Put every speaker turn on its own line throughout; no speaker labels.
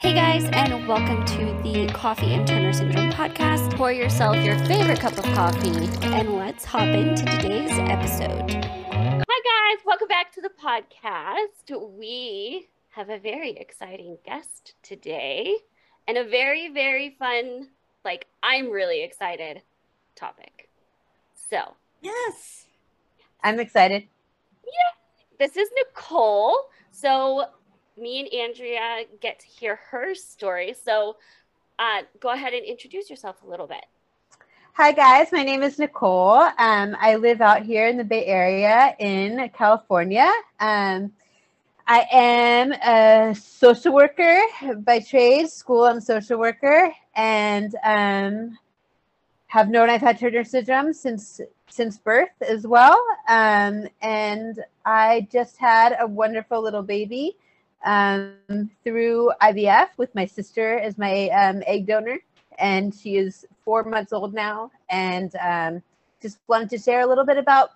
Hey guys, and welcome to the Coffee and Turner Syndrome podcast. Pour yourself your favorite cup of coffee, and let's hop into today's episode. Hi guys, welcome back to the podcast. We have a very exciting guest today, and a very, very fun, like, I'm really excited topic. So,
Yes. I'm excited.
Yeah, this is Nicole. So, me and Andrea get to hear her story. So, uh, go ahead and introduce yourself a little bit.
Hi, guys. My name is Nicole. Um, I live out here in the Bay Area in California. Um, I am a social worker by trade, school and social worker, and um, have known I've had Turner syndrome since since birth as well. Um, and I just had a wonderful little baby um, through IVF with my sister as my um, egg donor. And she is four months old now. And um, just wanted to share a little bit about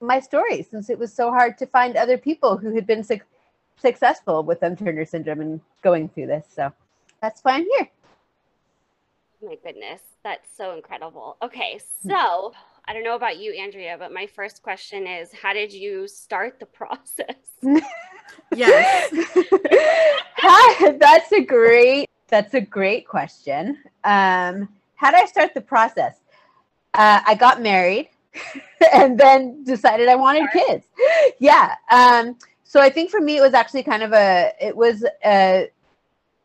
my story since it was so hard to find other people who had been suc successful with um, Turner syndrome and going through this. So that's why I'm here.
My goodness, that's so incredible. Okay, so I don't know about you, Andrea, but my first question is how did you start the process?
Yes.
Hi, that's a great that's a great question. Um, how did I start the process? Uh, I got married and then decided I wanted kids. Yeah. Um, so I think for me it was actually kind of a it was a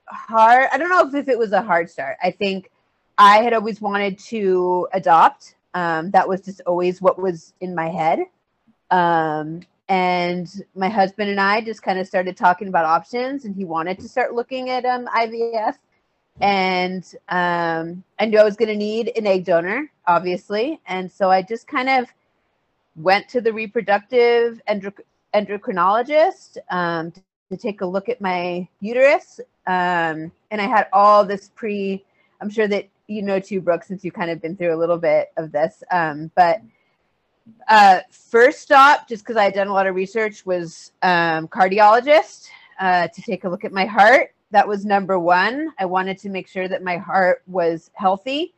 hard I don't know if, if it was a hard start. I think I had always wanted to adopt. Um, that was just always what was in my head. Um, and my husband and I just kind of started talking about options, and he wanted to start looking at um, IVF. And um, I knew I was going to need an egg donor, obviously, and so I just kind of went to the reproductive endocrinologist um, to, to take a look at my uterus, um, and I had all this pre. I'm sure that you know too, Brooke, since you've kind of been through a little bit of this, um, but uh, first stop, just because I had done a lot of research, was um, cardiologist uh, to take a look at my heart. That was number one. I wanted to make sure that my heart was healthy.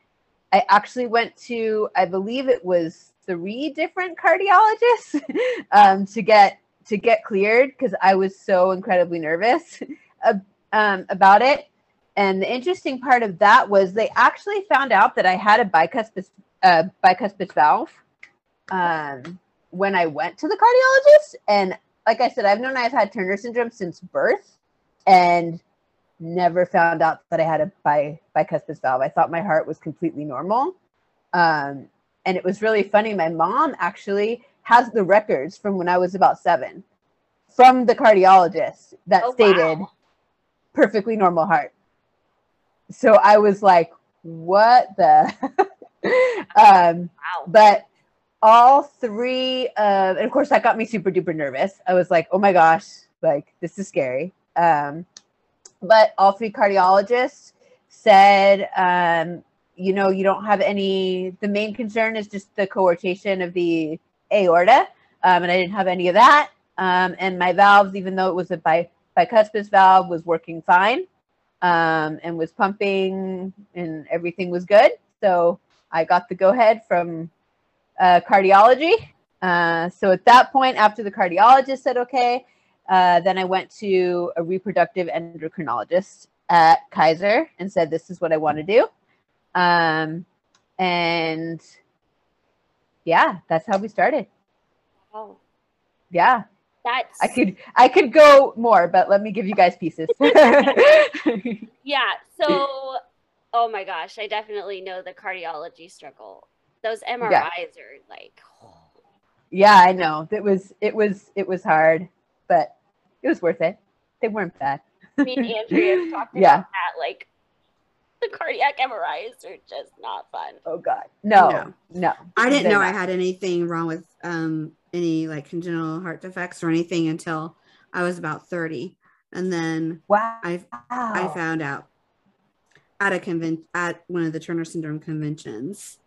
I actually went to, I believe it was three different cardiologists um, to get to get cleared because I was so incredibly nervous um, about it. And the interesting part of that was they actually found out that I had a bicuspid uh, bicuspid valve um, when I went to the cardiologist. And like I said, I've known I've had Turner syndrome since birth and never found out that I had a bi- bicuspid valve. I thought my heart was completely normal. Um, and it was really funny. My mom actually has the records from when I was about seven from the cardiologist that
Oh,
stated
wow.
perfectly normal heart. So I was like, what the? um,
Wow.
but all three uh, and of course that got me super duper nervous i was like oh my gosh like this is scary um, but all three cardiologists said um, you know you don't have any the main concern is just the coarctation of the aorta um, and i didn't have any of that um, and my valves even though it was a bi- bicuspid valve was working fine um, and was pumping and everything was good so i got the go ahead from uh, cardiology. Uh, so at that point, after the cardiologist said okay, uh, then I went to a reproductive endocrinologist at Kaiser and said, "This is what I want to do." Um, and yeah, that's how we started.
Wow.
Yeah,
That's
I could I could go more, but let me give you guys pieces.
yeah. So, oh my gosh, I definitely know the cardiology struggle. Those MRIs are like,
yeah, I know it was it was it was hard, but it was worth it. They weren't bad.
me and Andrea have talked
Yeah.
about that. Like, the cardiac MRIs are just not fun.
Oh God, no,
No.
no.
I didn't
They're
know I had anything wrong with um any like congenital heart defects or anything until I was about 30. And then
Wow.
I I found out at a convent at one of the Turner syndrome conventions.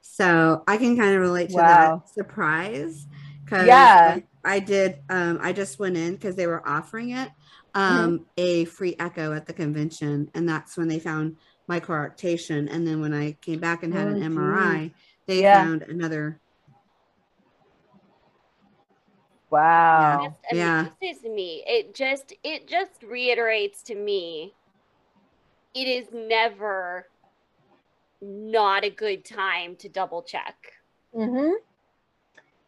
So I can kind of relate to
Wow.
that surprise because
Yeah.
I, I did um I just went in because they were offering it, um, a free echo at the convention, and that's when they found my coarctation. And then when I came back and had
Oh,
an
geez.
MRI, they
Yeah.
found another.
Wow.
just
Yeah.
amazes me. It just it just reiterates to me it is never not a good time to double check.
Mm-hmm.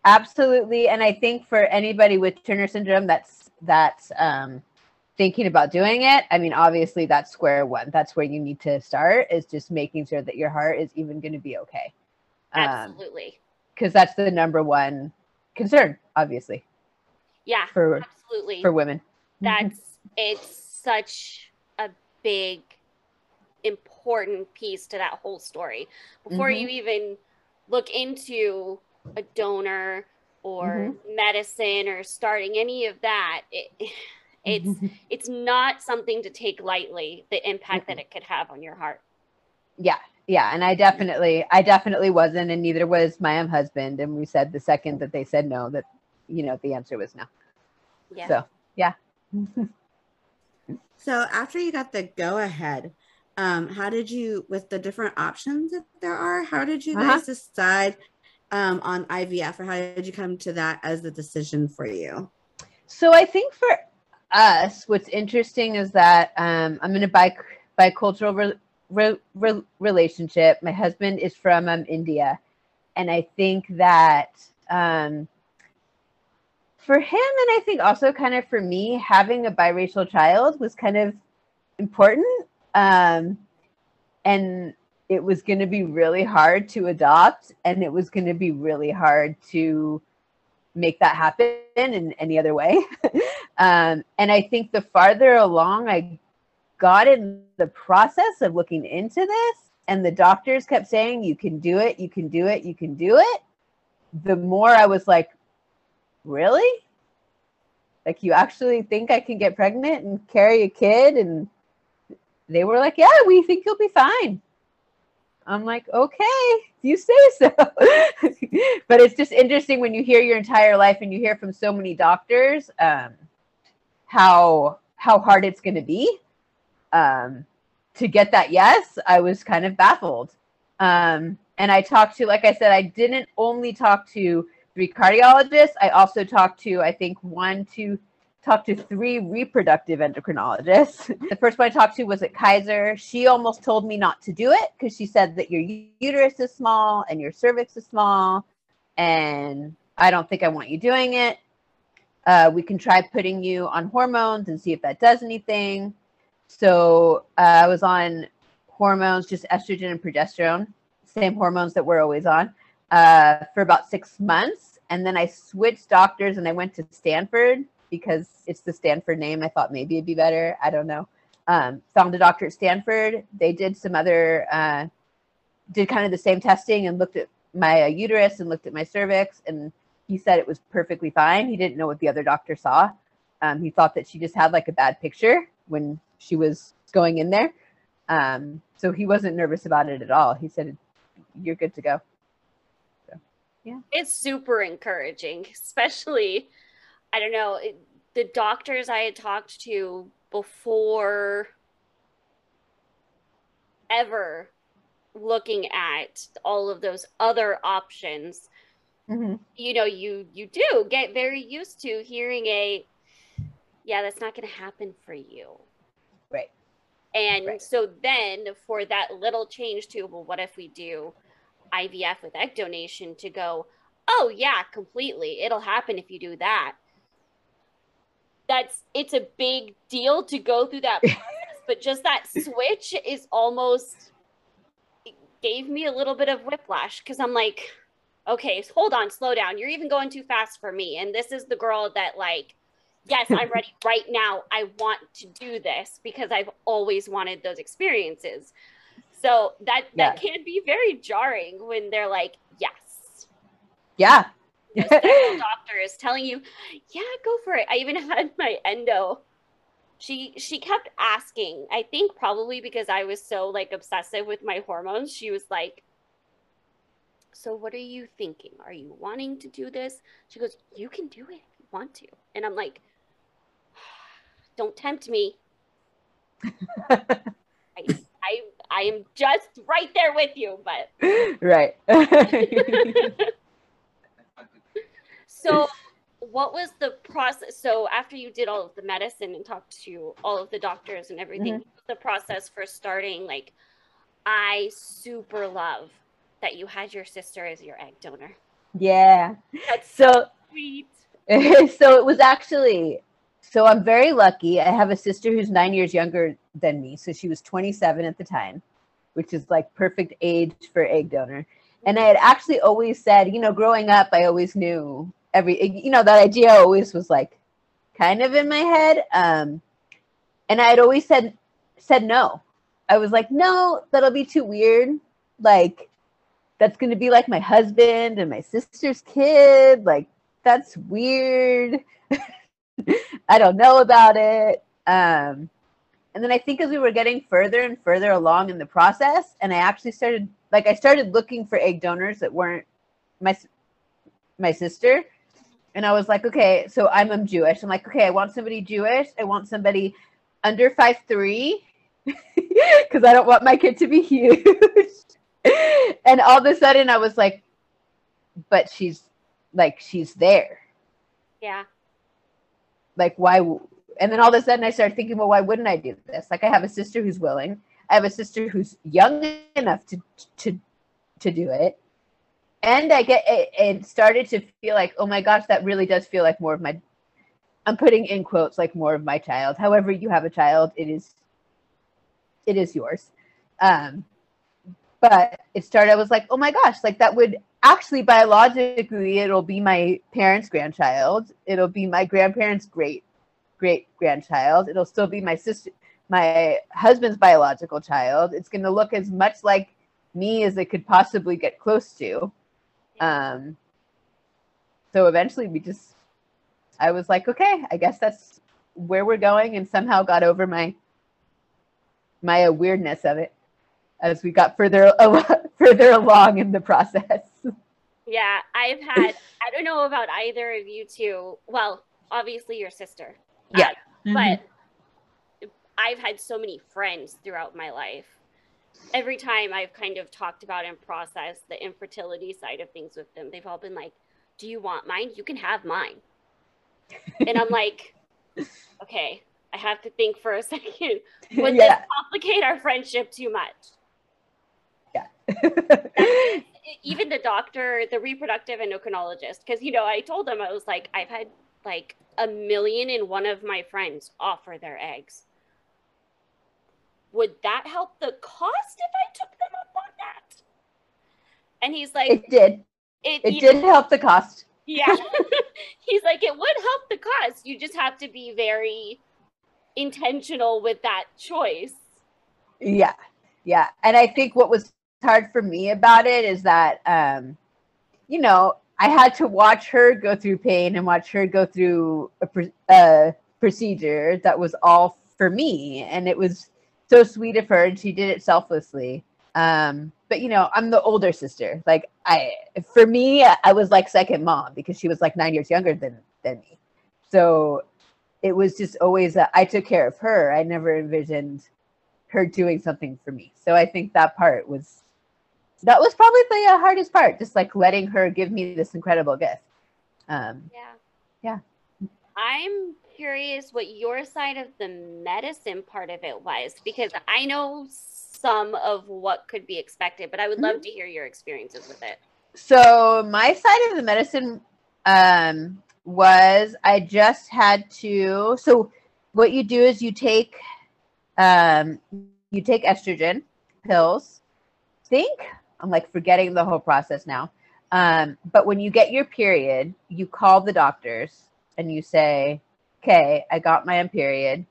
Absolutely, and I think for anybody with Turner syndrome, that's that's um, thinking about doing it. I mean, obviously, that's square one. That's where you need to start. Is just making sure that your heart is even going to be okay, because
Absolutely.
Because that's the number one concern, obviously,
yeah,
for
absolutely.
for women. Mm-hmm.
That's it's such a big important piece to that whole story. Before
Mhm.
you even look into a donor or mm-hmm. medicine or starting any of that, it, it's mm-hmm. it's not something to take lightly the impact that it could have on your heart
yeah yeah and i definitely i definitely wasn't and neither was my husband and we said the second that they said no that you know the answer was no
yeah
so yeah
So after you got the go ahead, um, how did you with the different options that there are? How did you
Uh-huh.
guys decide um, on IVF, or how did you come to that as the decision for you?
so i think for us what's interesting is that um, i'm in a bi- bicultural re- re- re- relationship my husband is from um, india and i think that um, for him and i think also kind of for me having a biracial child was kind of important um, and it was going to be really hard to adopt and it was going to be really hard to make that happen in any other way. Um, and i think the farther along i got in the process of looking into this and the doctors kept saying you can do it you can do it you can do it the more i was like really? Like you actually think i can get pregnant and carry a kid? And they were like yeah we think you'll be fine. I'm like okay you say so. But it's just interesting when you hear your entire life and you hear from so many doctors um, how how hard it's going to be um, to get that yes i was kind of baffled. Um, and i talked to like i said i didn't only talk to three cardiologists. I also talked to i think one two talked to three reproductive endocrinologists. The first one i talked to was at kaiser. She almost told me not to do it because she said that your uterus is small and your cervix is small and i don't think i want you doing it. Uh, we can try putting you on hormones and see if that does anything. So uh, I was on hormones, just estrogen and progesterone, same hormones that we're always on, uh, for about six months. And then I switched doctors and I went to Stanford because it's the Stanford name. I thought maybe it'd be better. I don't know. Um, found a doctor at Stanford. They did some other, uh, did kind of the same testing and looked at my uterus and looked at my cervix. And he said it was perfectly fine. He didn't know what the other doctor saw. Um, he thought that she just had like a bad picture when she was going in there. Um, so he wasn't nervous about it at all. He said, "You're good to go."
It's super encouraging especially i don't know it, the doctors i had talked to before ever looking at all of those other options
Mhm.
you know you you do get very used to hearing a yeah that's not going to happen for you
Right.
and
Right.
so then for that little change to well what if we do ivf with egg donation to go oh yeah completely. It'll happen if you do that. That's it's a big deal to go through that process but just that switch is almost it gave me a little bit of whiplash because i'm like okay hold on slow down. You're even going too fast for me and this is the girl that like yes i'm ready right now. I want to do this because i've always wanted those experiences so that that can be very jarring when they're like yes.
Yeah.
the doctor is telling you yeah go for it. I even had my endo. She she kept asking i think probably because i was so like obsessive with my hormones she was like so what are you thinking? Are you wanting to do this? She goes you can do it if you want to. And i'm like don't tempt me. I, I, am just right there with you, but
right.
so what was the process so after you did all of the medicine and talked to all of the doctors and everything
Mhm.
the process for starting like i super love that you had your sister as your egg donor
yeah.
that's
So
sweet
so it was actually so I'm very lucky. I have a sister who's nine years younger than me. So she was 27 at the time, which is like perfect age for egg donor. And I had actually always said, you know, growing up, I always knew every, you know, that idea always was like kind of in my head. Um, and I had always said, said no. I was like, no, that'll be too weird. Like, that's going to be like my husband and my sister's kid. Like, that's weird. I don't know about it. Um, and then I think as we were getting further and further along in the process, and I actually started like I started looking for egg donors that weren't my my sister, and I was like, okay, so I'm, I'm Jewish. I'm like, okay, I want somebody Jewish. I want somebody under five three because I don't want my kid to be huge. and all of a sudden, I was like, but she's like she's there
yeah
like why and then all of a sudden i started thinking well why wouldn't i do this? Like i have a sister who's willing. I have a sister who's young enough to to to do it. And i get it, it started to feel like oh my gosh that really does feel like more of my i'm putting in quotes like more of my child. However you have a child it is it is yours. Um but it started i was like oh my gosh like that would actually biologically it'll be my parents grandchild. It'll be my grandparents great great grandchild. It'll still be my sister my husband's biological child. It's going to look as much like me as it could possibly get close to. Um so eventually we just i was like okay i guess that's where we're going and somehow got over my my weirdness of it as we got further further along in the process
yeah i've had i don't know about either of you two well obviously your sister
Yeah.
uh, but I've had so many friends throughout my life. Every time I've kind of talked about and processed the infertility side of things with them, they've all been like, Do you want mine? You can have mine. and I'm like, Okay, I have to think for a second. Would
Yeah.
this complicate our friendship too much?
Yeah
Even the doctor, the reproductive endocrinologist, because, you know, I told them, I was like, I've had like a million and one of my friends offer their eggs would that help the cost if I took them up on that? And he's like,
it did
it,
it did help the cost
Yeah. he's like, it would help the cost. You just have to be very intentional with that choice.
Yeah, yeah. And I think what was hard for me about it is that, um, you know, I had to watch her go through pain and watch her go through a, a procedure that was all for me. And it was so sweet of her, and she did it selflessly. Um, but you know, I'm the older sister. Like I, for me, I was like second mom because she was like nine years younger than than me. So it was just always that I took care of her. I never envisioned her doing something for me. So I think that part was that was probably the uh, hardest part, just like letting her give me this incredible gift. Um,
Yeah.
Yeah.
I'm curious what your side of the medicine part of it was because I know some of what could be expected, but I would love to hear your experiences with it.
so my side of the medicine um, was I just had to. So what you do is you take um, you take estrogen pills. Think I'm like forgetting the whole process now. Um, but when you get your period, you call the doctors and you say, "Okay, I got my period.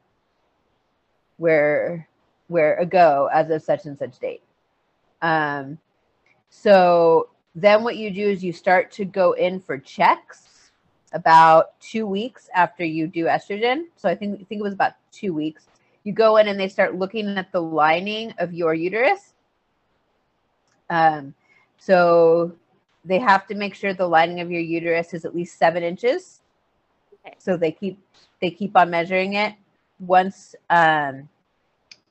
Where where ago as of such and such date." Um, so then what you do is you start to go in for checks about two weeks after you do estrogen. So I think I think it was about two weeks. You go in and they start looking at the lining of your uterus. Um, so they have to make sure the lining of your uterus is at least seven inches.
Okay.
So they keep they keep on measuring it. once um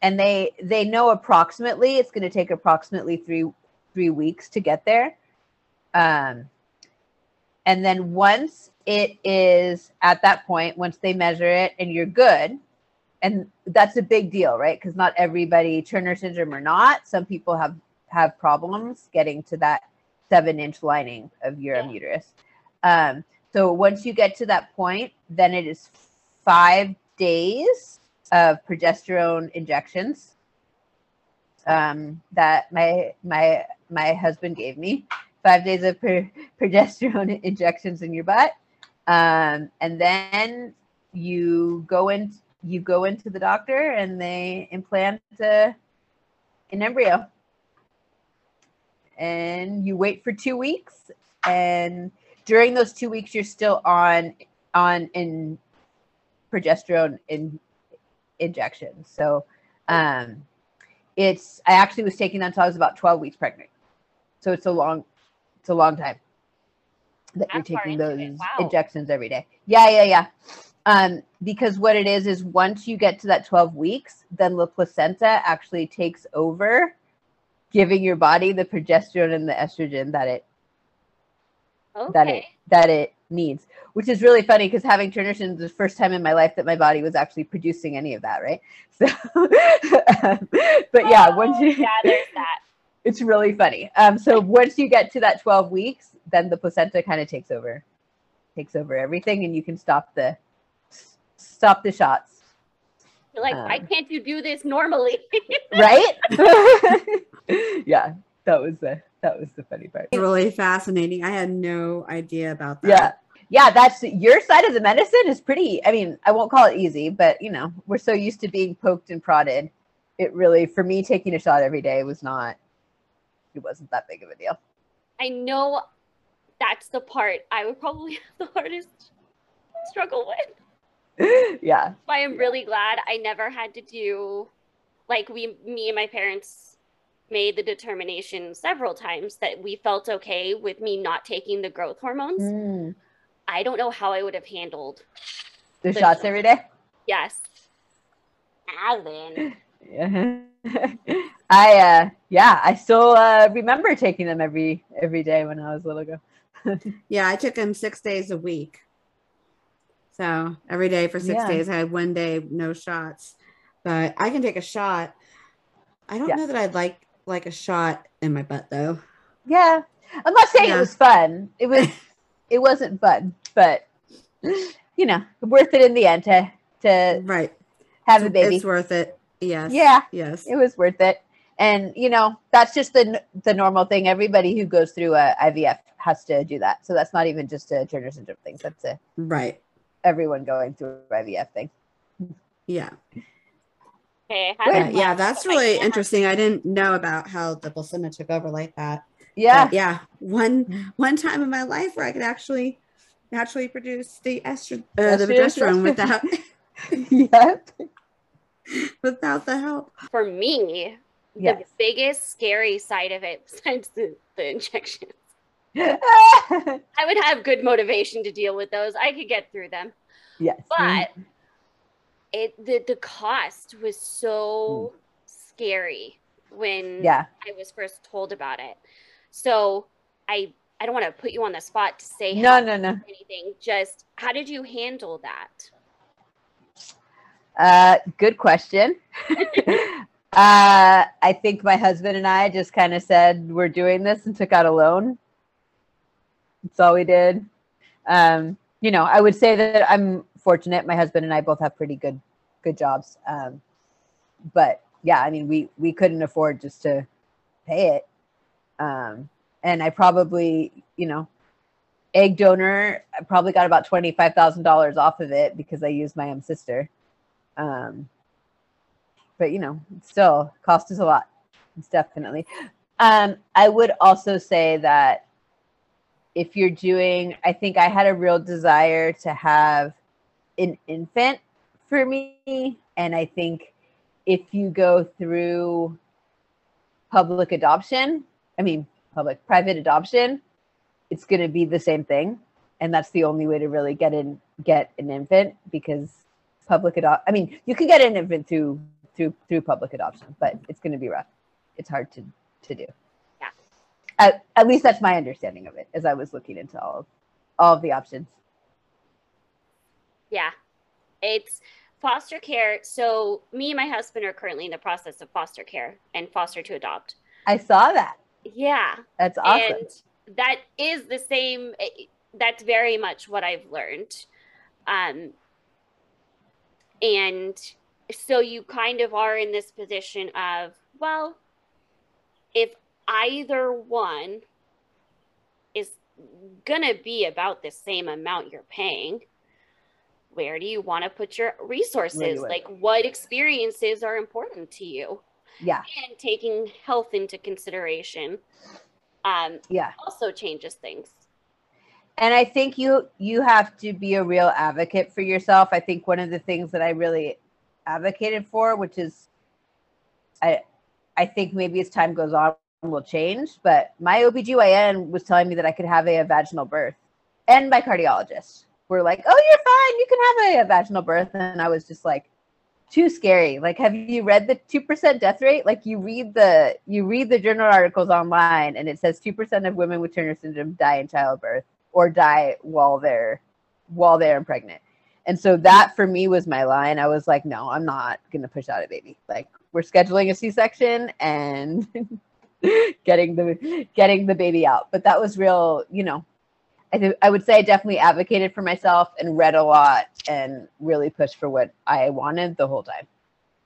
and they they know approximately it's going to take approximately three three weeks to get there um and then once it is at that point once they measure it and you're good and that's a big deal right because not everybody turner syndrome or not some people have have problems getting to that seven inch lining of your
Yeah.
uterus um so once you get to that point then it is five days of progesterone injections um, that my my my husband gave me. Five days of pro- progesterone injections in your butt, um, and then you go in. You go into the doctor, and they implant uh, an embryo, and you wait for two weeks. And during those two weeks, you're still on on in progesterone in injections. So um, it's I actually was taking that until I was about 12 weeks pregnant. So it's a long it's a long time that
That
you're taking those
wow.
injections every day. Yeah, yeah, yeah. Um, because what it is is once you get to that 12 weeks, then the placenta actually takes over giving your body the progesterone and the estrogen that it that it that it needs which is really funny because having turner syndrome is the first time in my life that my body was actually producing any of that right? So um, but yeah once
Oh,
you
yeah, there's that.
it's really funny. Um so once you get to that 12 weeks then the placenta kind of takes over takes over everything and you can stop the stop the shots.
You're like, why
Um,
can't you do this normally?
right yeah that was the that was the funny part
really fascinating. I had no idea about that.
Yeah. Yeah, that's your side of the medicine is pretty. I mean, I won't call it easy, but you know, we're so used to being poked and prodded. It really, for me, taking a shot every day was not, it wasn't that big of a deal.
I know that's the part I would probably have the hardest struggle with.
yeah.
But I'm really glad I never had to do like we me and my parents made the determination several times that we felt okay with me not taking the growth hormones.
Mm.
I don't know how I would have handled.
The
The
shots
shots.
every day.
Yes. Alan.
Yeah. I, uh, yeah, I still uh, remember taking them every every day when I was a little girl.
Yeah, I took them six days a week. So every day for six
Yeah.
days, I had one day no shots. But I can take a shot. I don't
Yeah.
know that I'd like like a shot in my butt though.
Yeah. I'm not saying
Yeah.
it was fun. It was it wasn't fun, but you know, worth it in the end to to
Right.
have a baby.
It's worth it. Yes.
Yeah.
Yes.
It was worth it. And you know, that's just the the normal thing. Everybody who goes through a IVF has to do that. So that's not even just a Turner syndrome thing. That's a
Right.
everyone going through IVF thing.
Yeah.
Okay, I
Yeah, yeah,
left,
that's
but I
really interesting. I didn't know about how the placenta took over like that.
Yeah.
But yeah, one one time in my life where I could actually naturally produce the estrogen, uh, the progesterone without
yep.
without the help.
For me,
Yes.
the biggest scary side of it, besides the, the injections. I would have good motivation to deal with those. I could get through them. Yes. But it the, the cost was so scary when
yeah.
I was first told about it. So I I don't want to put you on the spot to say
No, no, no.
anything. Just how did you handle that?
Uh, good question. uh, I think my husband and I just kind of said we're doing this and took out a loan. That's all we did. Um, you know, I would say that I'm fortunate. My husband and I both have pretty good, good jobs. Um, but yeah, I mean, we we couldn't afford just to pay it. Um, and I probably, you know, egg donor. I probably got about twenty five thousand dollars off of it because I used my own sister. Um, but you know, still cost us a lot. It's definitely. Um, I would also say that if you're doing, I think I had a real desire to have an infant for me, and I think if you go through public adoption, I mean public private adoption, it's going to be the same thing, and that's the only way to really get in get an infant because public adopt. I mean, you can get an infant through through through public adoption, but it's going to be rough. It's hard to to do.
Yeah.
At, at least that's my understanding of it as I was looking into all of all of the options.
Yeah. It's foster care. So me and my husband are currently in the process of foster care and foster to adopt.
I saw that.
Yeah.
That's awesome.
And that is the same eh, that's very much what I've learned. Um and so you kind of are in this position of, well, if either one is going to be about the same amount you're paying, where do you want to put your resources? Like, what experiences are important to you?
yeah.
And taking health into consideration um,
Yeah.
also changes things.
and i think you you have to be a real advocate for yourself i think one of the things that i really advocated for which is i i think maybe as time goes on will change but my obgyn was telling me that i could have a, vaginal birth and my cardiologist were like oh you're fine you can have a, a vaginal birth and i was just like too scary like have you read the 2% death rate like you read the you read the journal articles online and it says 2% of women with turner syndrome die in childbirth or die while they're while they're pregnant. And so that for me was my line. I was like, no, I'm not gonna push out a baby. Like we're scheduling a C-section and getting the getting the baby out. But that was real, you know. I think I would say I definitely advocated for myself and read a lot and really pushed for what I wanted the whole time.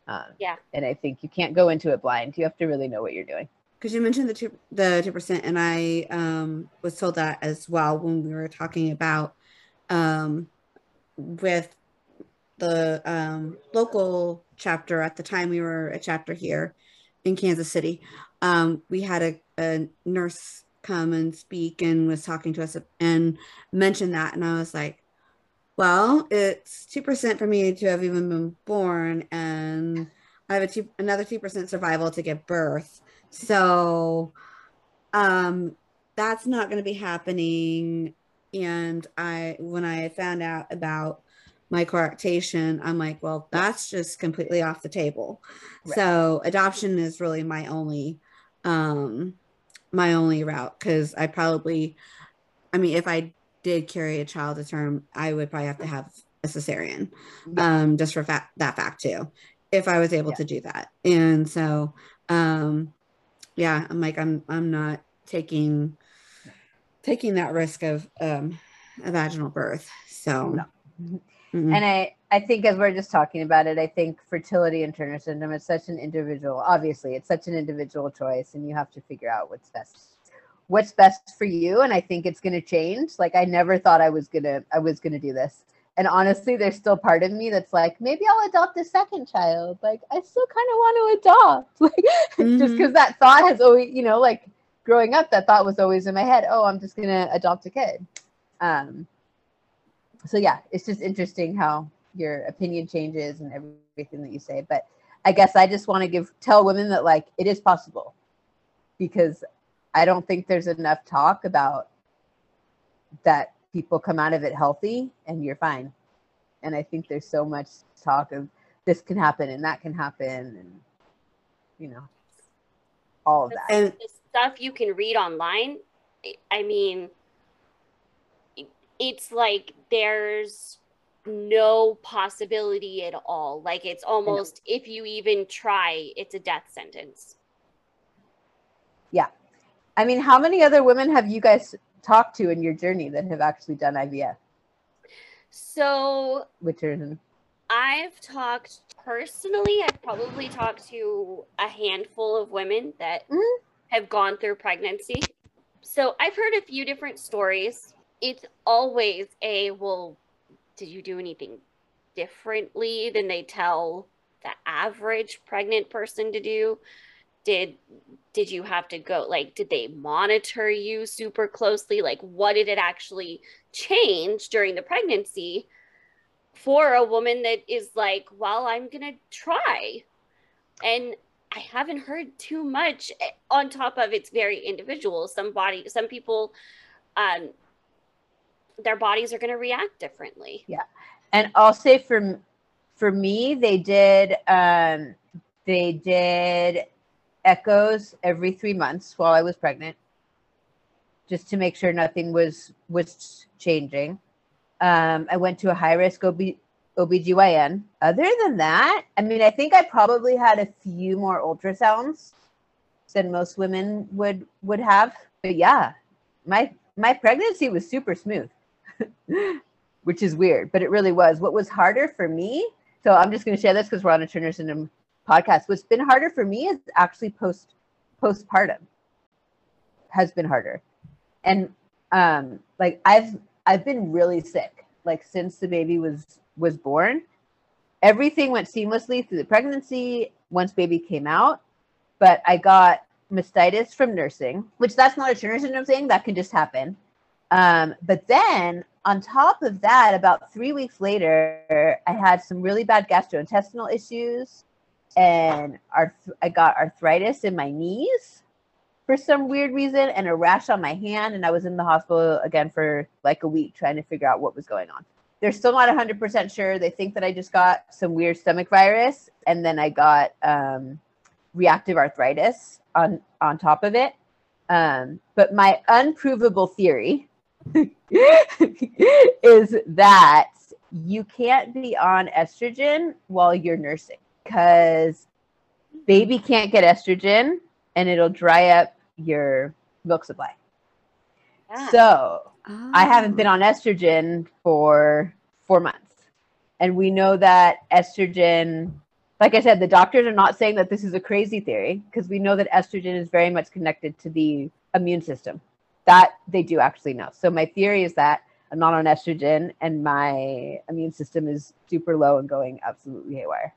Um,
Yeah.
And I think you can't go into it blind. You have to really know what you're doing.
because you mentioned the two the two percent, and I um, was told that as well when we were talking about um, with the um, local chapter at the time we were a chapter here in Kansas City. Um, we had a, a nurse come and speak and was talking to us and mentioned that, and I was like, "Well, it's two percent for me to have even been born, and I have a two, another two percent survival to give birth." So um that's not going to be happening and I when I found out about my coarctation, I'm like, well, that's just completely off the table.
Right.
So adoption is really my only um my only route cuz I probably I mean if I did carry a child to term, I would probably have to have a cesarean. Um just for fa- that fact too. If I was able
Yeah.
to do that. And so um yeah i'm like i'm i'm not taking taking that risk of um a vaginal birth so
No.
mm-mm.
And I, I think as we're just talking about it, I think fertility and Turner syndrome is such an individual. Obviously, it's such an individual choice, and you have to figure out what's best, what's best for you. And I think it's going to change. Like I never thought I was gonna, I was gonna do this. And honestly, there's still part of me that's like, maybe I'll adopt a second child. Like I still kind of want to adopt, like just
Mhm.
because that thought has always, you know, like growing up, that thought was always in my head. Oh, I'm just gonna adopt a kid. Um, so yeah, it's just interesting how your opinion changes and everything that you say. But I guess I just want to give tell women that like it is possible because I don't think there's enough talk about that people come out of it healthy and you're fine. And I think there's so much talk of this can happen and that can happen and you know all of that.
and
the stuff you can read online I- i mean it's like there's no possibility at all like it's almost if you even try it's a death sentence Yeah.
I mean, how many other women have you guys talked to in your journey that have actually done IVF?
so
Which are
i've talked personally i've probably talked to a handful of women that
Mhm.
have gone through pregnancy so i've heard a few different stories it's always a well did you do anything differently than they tell the average pregnant person to do? Did did you have to go like did they monitor you super closely? Like what did it actually change during the pregnancy for a woman that is like well i'm gonna try. And i haven't heard too much eh, on top of it's very individual. Some body some people um their bodies are going to react differently Yeah.
and I'll say for for me, they did um, they did echoes every three months while I was pregnant, just to make sure nothing was was changing. Um, I went to a high risk OB, OBGYN. Other than that, I mean, I think I probably had a few more ultrasounds than most women would would have. But yeah, my my pregnancy was super smooth, which is weird, but it really was. What was harder for me? So I'm just going to share this because we're on a Turner syndrome podcast. What's been harder for me is actually post postpartum has been harder, and um, like I've I've been really sick like since the baby was was born. Everything went seamlessly through the pregnancy once baby came out, but I got mastitis from nursing, which that's not a Turner syndrome thing. That can just happen. Um, but then on top of that, about three weeks later, I had some really bad gastrointestinal issues, and arth- I got arthritis in my knees for some weird reason, and a rash on my hand. And I was in the hospital again for like a week trying to figure out what was going on. They're still not 100% sure. They think that I just got some weird stomach virus, and then I got um, reactive arthritis on on top of it. Um, but my unprovable theory is that you can't be on estrogen while you're nursing because baby can't get estrogen and it'll dry up your milk supply.
Yeah.
So I haven't
Oh.
been on estrogen for four months. And we know that estrogen, like I said, the doctors are not saying that this is a crazy theory because we know that estrogen is very much connected to the immune system. That they do actually know. So my theory is that I'm not on estrogen and my immune system is super low and going absolutely haywire.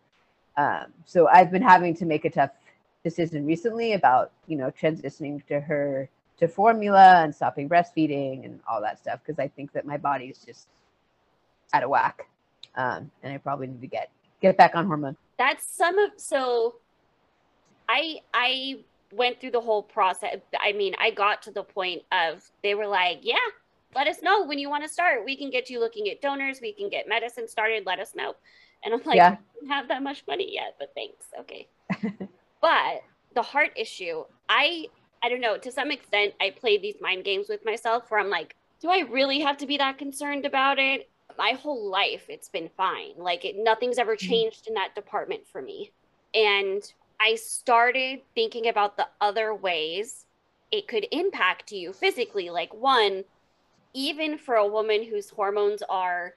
Um, so I've been having to make a tough decision recently about, you know, transitioning to her to formula and stopping breastfeeding and all that stuff because I think that my body is just out of whack, um, and I probably need to get get back on hormone.
that's some of so i i went through the whole process. I mean i got to the point of they were like yeah let us know when you want to start. We can get you looking at donors. We can get medicine started. Let us know. And i'm like
Yeah.
i don't have that much money yet but thanks. Okay. But the heart issue i i don't know to some extent i played these mind games with myself where i'm like do i really have to be that concerned about it? My whole life it's been fine. Like it, nothing's ever mm-hmm. changed in that department for me. And i started thinking about the other ways it could impact you physically like one even for a woman whose hormones are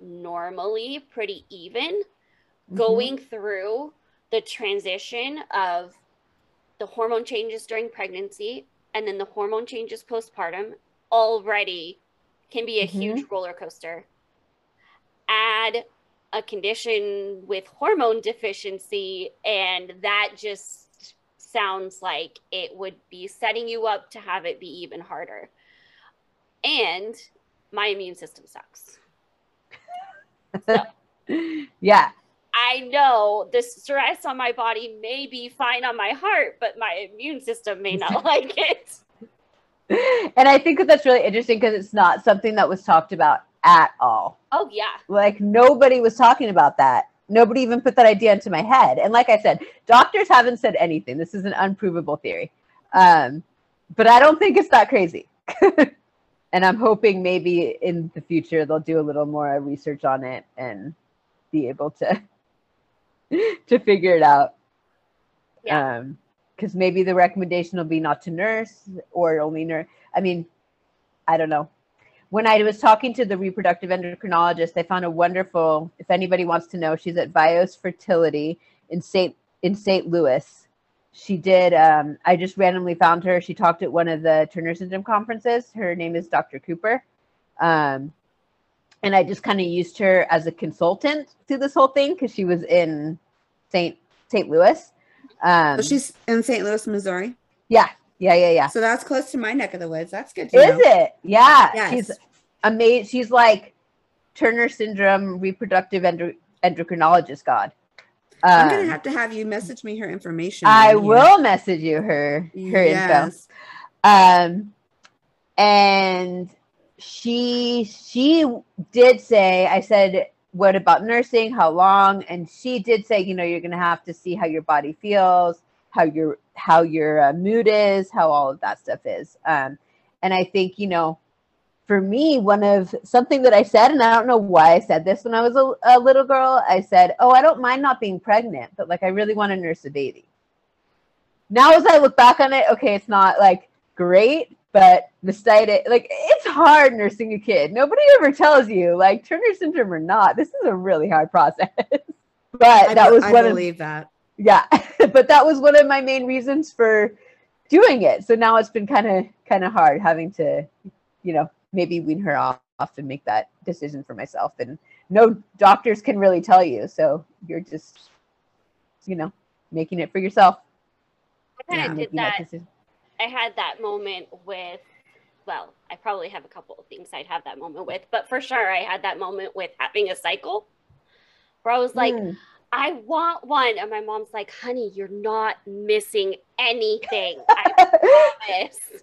normally pretty even going through the transition of the hormone changes during pregnancy and then the hormone changes postpartum already can be a
Mhm.
huge roller coaster. Add a condition with hormone deficiency, and that just sounds like it would be setting you up to have it be even harder. And my immune system sucks.
yeah,
I know the stress on my body may be fine on my heart, but my immune system may not like it.
and I think that that's really interesting because it's not something that was talked about at all.
Oh yeah.
Like nobody was talking about that. Nobody even put that idea into my head. And like I said, doctors haven't said anything. This is an unprovable theory. Um, but I don't think it's that crazy. and I'm hoping maybe in the future they'll do a little more research on it and be able to to figure it out.
Yeah.
Um, because maybe the recommendation will be not to nurse or only nurse. I mean, I don't know. When I was talking to the reproductive endocrinologist, I found a wonderful. If anybody wants to know, she's at Bios Fertility in St. in St. Louis. She did. Um, I just randomly found her. She talked at one of the Turner syndrome conferences. Her name is Dr. Cooper, um, and I just kind of used her as a consultant to this whole thing because she was in St. St. Louis. Um,
So she's in St. Louis, Missouri.
yeah, yeah, yeah, yeah.
So that's close to my neck of the woods. That's good to
Is
know.
it? Yeah.
Yes.
She's amazing. She's like Turner syndrome reproductive endo- endocrinologist god.
I'm
Um,
gonna have to have you message me her information.
I
you-
will message you her her info.
Yes.
Um, and she she did say, I said, what about nursing? How long? And she did say, you know, you're going to have to see how your body feels, how your how your uh, mood is, how all of that stuff is. Um, and I think, you know, for me, one of something that I said, and I don't know why I said this when I was a, a little girl, I said, "Oh, I don't mind not being pregnant, but like I really want to nurse a baby." Now, as I look back on it, okay, it's not like great, but mastitis, like it's hard nursing a kid. Nobody ever tells you, like Turner syndrome or not, this is a really hard process. but
I,
that was
I
one
believe
of
that.
Yeah, but that was one of my main reasons for doing it. So now it's been kind of kind of hard having to, you know, maybe wean her off and make that decision for myself. And no doctors can really tell you, so you're just, you know, making it for yourself.
I kind
Yeah,
of did
making
that. I had that moment with, well, I probably have a couple of things I'd have that moment with, but for sure I had that moment with having a cycle where I was like,
Mm.
I want one. And my mom's like, honey, you're not missing anything. I promise.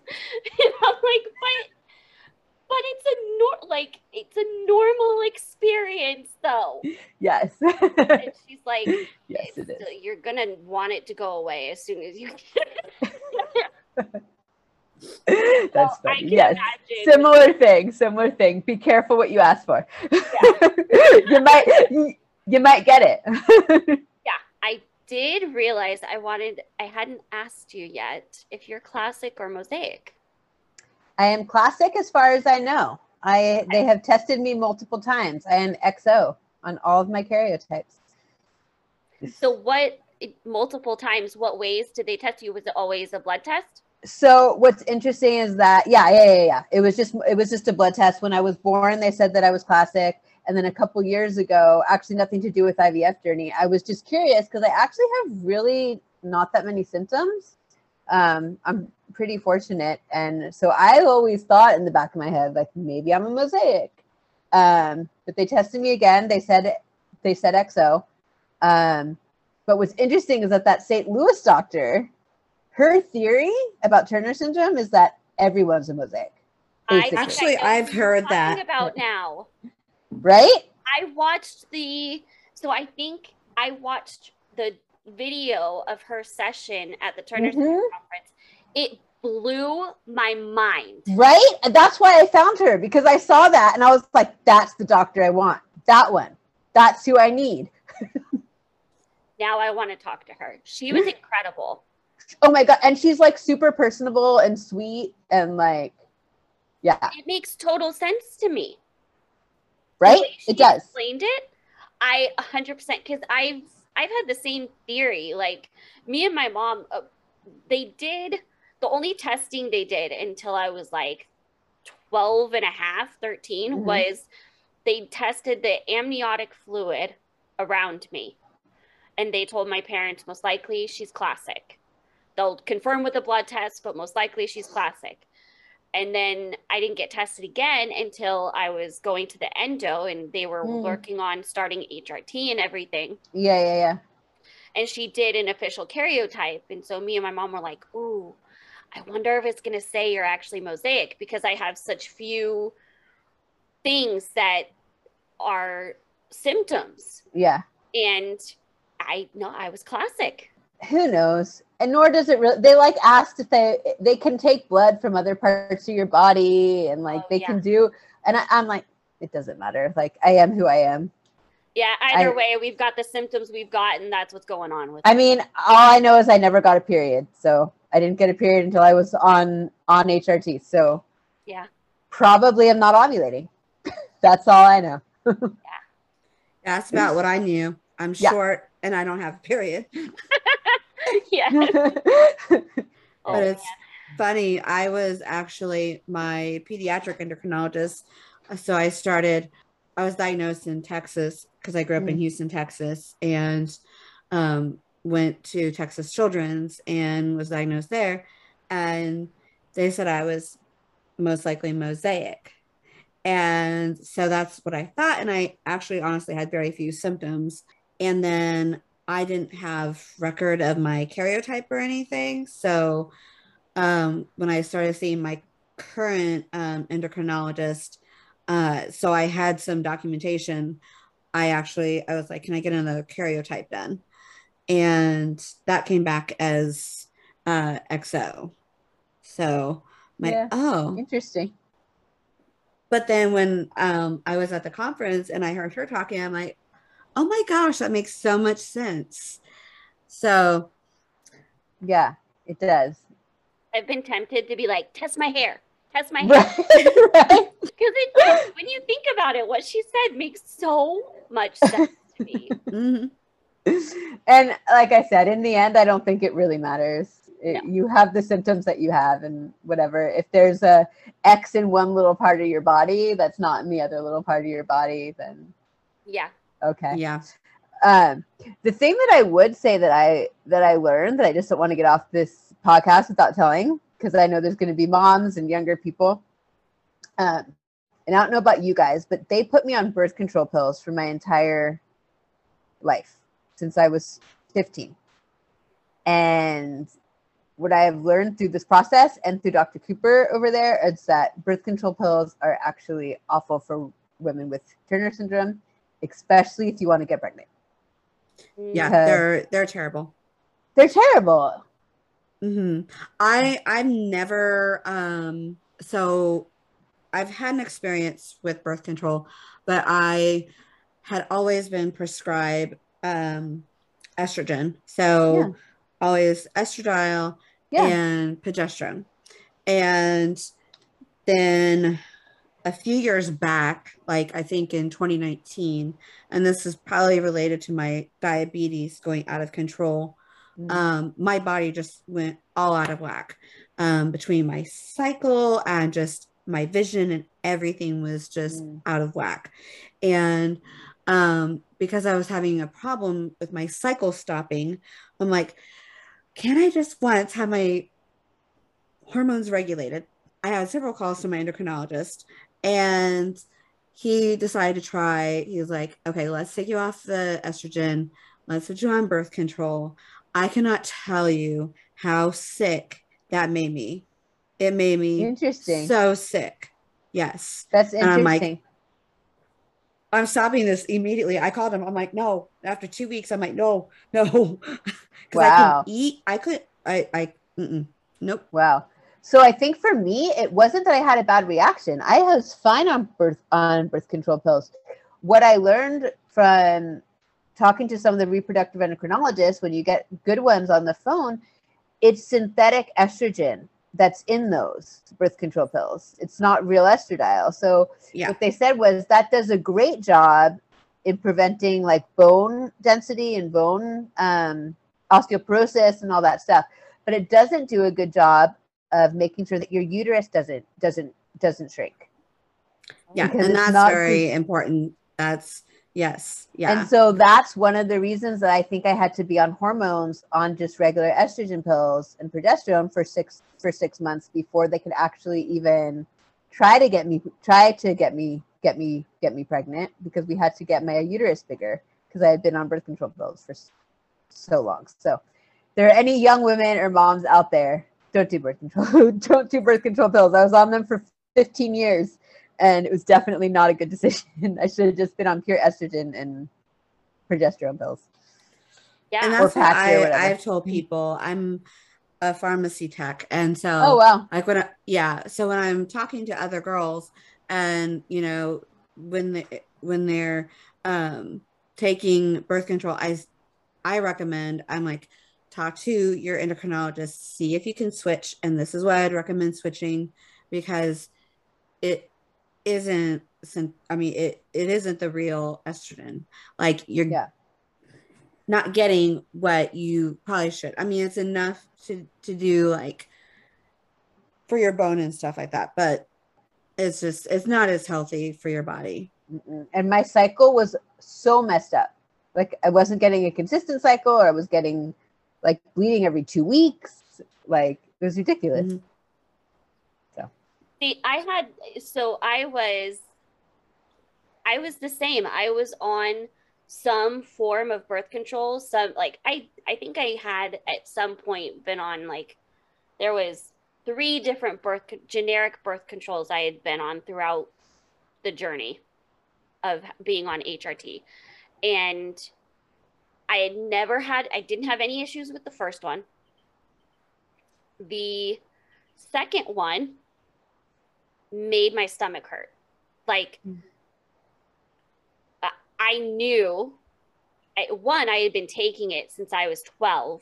And I'm like, but but it's a nor like it's a normal experience though.
yes,
And she's like,
yes,
"It's- you're gonna want it to go away as soon as you can.
That's
can
Yes.
imagine.
Similar thing, similar thing. Be careful what you ask for. you might you, might get it.
Yeah, I did realize I wanted I hadn't asked you yet if you're classic or mosaic.
I am classic as far as I know. I they have tested me multiple times. I am XO on all of my karyotypes.
So what multiple times what ways did they test you? Was it always a blood test?
So what's interesting is that yeah, yeah, yeah, yeah. It was just it was just a blood test. When I was born, they said that I was classic. And then a couple years ago, actually nothing to do with IVF journey. I was just curious because I actually have really not that many symptoms. Um, I'm pretty fortunate, and so I always thought in the back of my head like maybe I'm a mosaic. Um, but they tested me again. They said they said XO. Um, but what's interesting is that that St. Louis doctor, her theory about Turner syndrome is that everyone's a mosaic, Basically.
I
Actually, I've heard
talking
that.
about now.
Right?
I watched the so I think I watched the video of her session at the Turner
Mhm.
Conference. It blew my mind.
Right? That's why I found her because I saw that and I was like, that's the doctor I want. That one. That's who I need.
Now I want to talk to her. She was incredible.
Oh my God. And she's like super personable and sweet and like, yeah,
It makes total sense to me.
Right? It does.
Explained it. I 100% because I've I've had the same theory. Like me and my mom, uh, they did the only testing they did until I was like 12 and a half, 13
Mhm.
was they tested the amniotic fluid around me. And they told my parents most likely she's classic. They'll confirm with a blood test, but most likely she's classic. And then I didn't get tested again until I was going to the endo and they were
Mm.
working on starting HRT and everything.
Yeah, yeah, yeah.
And she did an official karyotype. And so me and my mom were like, ooh, I wonder if it's going to say you're actually mosaic because I have such few things that are symptoms.
Yeah.
And I know I was classic.
Who knows? And nor does it really, they like asked if they, they can take blood from other parts of your body and like
Oh,
they
yeah.
can do, and I, I'm like, it doesn't matter. Like I am who I am.
Yeah, either
I-
way, we've got the symptoms we've got, and that's what's going on with
I mean, all I know is I never got a period. So I didn't get a period until I was on on HRT. So
Yeah.
probably I'm not ovulating. That's all I know.
Yeah that's about what I knew. I'm
Yeah.
short and I don't have a period.
yeah. Oh,
but it's funny. I was actually my pediatric endocrinologist. So I started, I was diagnosed in Texas because I grew up in
Mm.
Houston, Texas, and um, went to Texas Children's and was diagnosed there. And they said I was most likely mosaic. And so that's what I thought. And I actually honestly had very few symptoms. And then I didn't have record of my karyotype or anything. So um, when I started seeing my current um, endocrinologist, uh, so I had some documentation. I actually I was like, can I get another karyotype done? And that came back as uh, XO. So my
Yeah.
oh,
Interesting.
but then when um, I was at the conference and I heard her talking, I'm like, oh my gosh, that makes so much sense. So
Yeah, it does.
I've been tempted to be like, test my hair, test my hair. Because it when you think about it, what she said makes so much sense to me.
mhm.
and like I said, in the end, I don't think it really matters. It,
No.
You have the symptoms that you have, and whatever. If there's a X in one little part of your body that's not in the other little part of your body, then
Yeah.
Okay.
yeah,
Um, the thing that I would say that I that I learned that I just don't want to get off this podcast without telling because I know there's going to be moms and younger people. Um, and I don't know about you guys, but they put me on birth control pills for my entire life since I was 15. And what I have learned through this process and through Dr. Cooper over there is that birth control pills are actually awful for women with Turner syndrome, especially if you want to get pregnant.
yeah, they're they're terrible.
They're terrible.
hmm I I've never um so I've had an experience with birth control, but I had always been prescribed um estrogen. So
Yeah.
always estradiol
Yeah.
and progesterone. And then a few years back, like I think in 2019, and this is probably related to my diabetes going out of control
Mhm.
um, my body just went all out of whack um, between my cycle and just my vision and everything was just
Mm.
out of whack. And um, because I was having a problem with my cycle stopping, I'm like, can I just once have my hormones regulated? I had several calls to my endocrinologist and he decided to try, he was like, okay, let's take you off the estrogen. Let's put you on birth control. I cannot tell you how sick that made me. It made me
Interesting.
so sick. Yes.
That's
and I'm like. I'm stopping this immediately. I called him. I'm like, no. After two weeks, I'm like, no, no. Because I
Wow.
couldn't eat. I could. I. I. Mm-mm. Nope.
wow. So I think for me, it wasn't that I had a bad reaction. I was fine on birth on birth control pills. What I learned from talking to some of the reproductive endocrinologists, when you get good ones on the phone, it's synthetic estrogen that's in those birth control pills. It's not real estradiol. So
Yeah.
what they said was that does a great job in preventing like bone density and bone um, osteoporosis and all that stuff but it doesn't do a good job of making sure that your uterus doesn't doesn't doesn't shrink
Yeah.
Because
And that's very important. That's yes. Yeah.
and so that's one of the reasons that i think i had to be on hormones on just regular estrogen pills and progesterone for six for six months before they could actually even try to get me try to get me get me get me pregnant because we had to get my uterus bigger because i had been on birth control pills for so long so there are any young women or moms out there don't do birth control don't do birth control pills. I was on them for 15 years and it was definitely not a good decision. I should have just been on pure estrogen and progesterone pills.
Yeah.
and that's what I, I've told people. I'm a pharmacy tech, and so
oh wow.
like when I, yeah so when i'm talking to other girls and you know when they when they're um taking birth control i i recommend i'm like talk to your endocrinologist see if you can switch. And this is why i'd recommend switching because it isn't i mean it it isn't the real estrogen. Like you're
Yeah.
not getting what you probably should. I mean it's enough to to do like for your bone and stuff like that but it's just it's not as healthy for your body.
Mm-mm. and my cycle was so messed up. Like i wasn't getting a consistent cycle or i was getting like bleeding every two weeks like it was ridiculous
Mhm.
See, I had so I was I was the same. I was on some form of birth control. Some like I I think I had at some point been on like there was three different birth generic birth controls I had been on throughout the journey of being on HRT. And I had never had, I didn't have any issues with the first one. The second one made my stomach hurt. Like, mm. I knew, I, one, I had been taking it since I was 12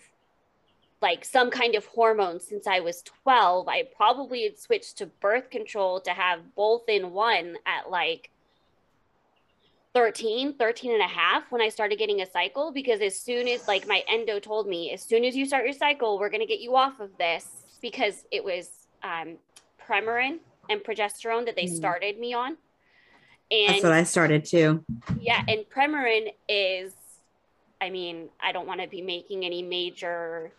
like some kind of hormone since I was 12. I probably had switched to birth control to have both in one at like 13, 13 and a half when I started getting a cycle because as soon as like my endo told me, as soon as you start your cycle, we're going to get you off of this because it was um, Premarin and progesterone that they mm. started me on.
And that's what I started too.
Yeah. And Premarin is, I mean, I don't want to be making any major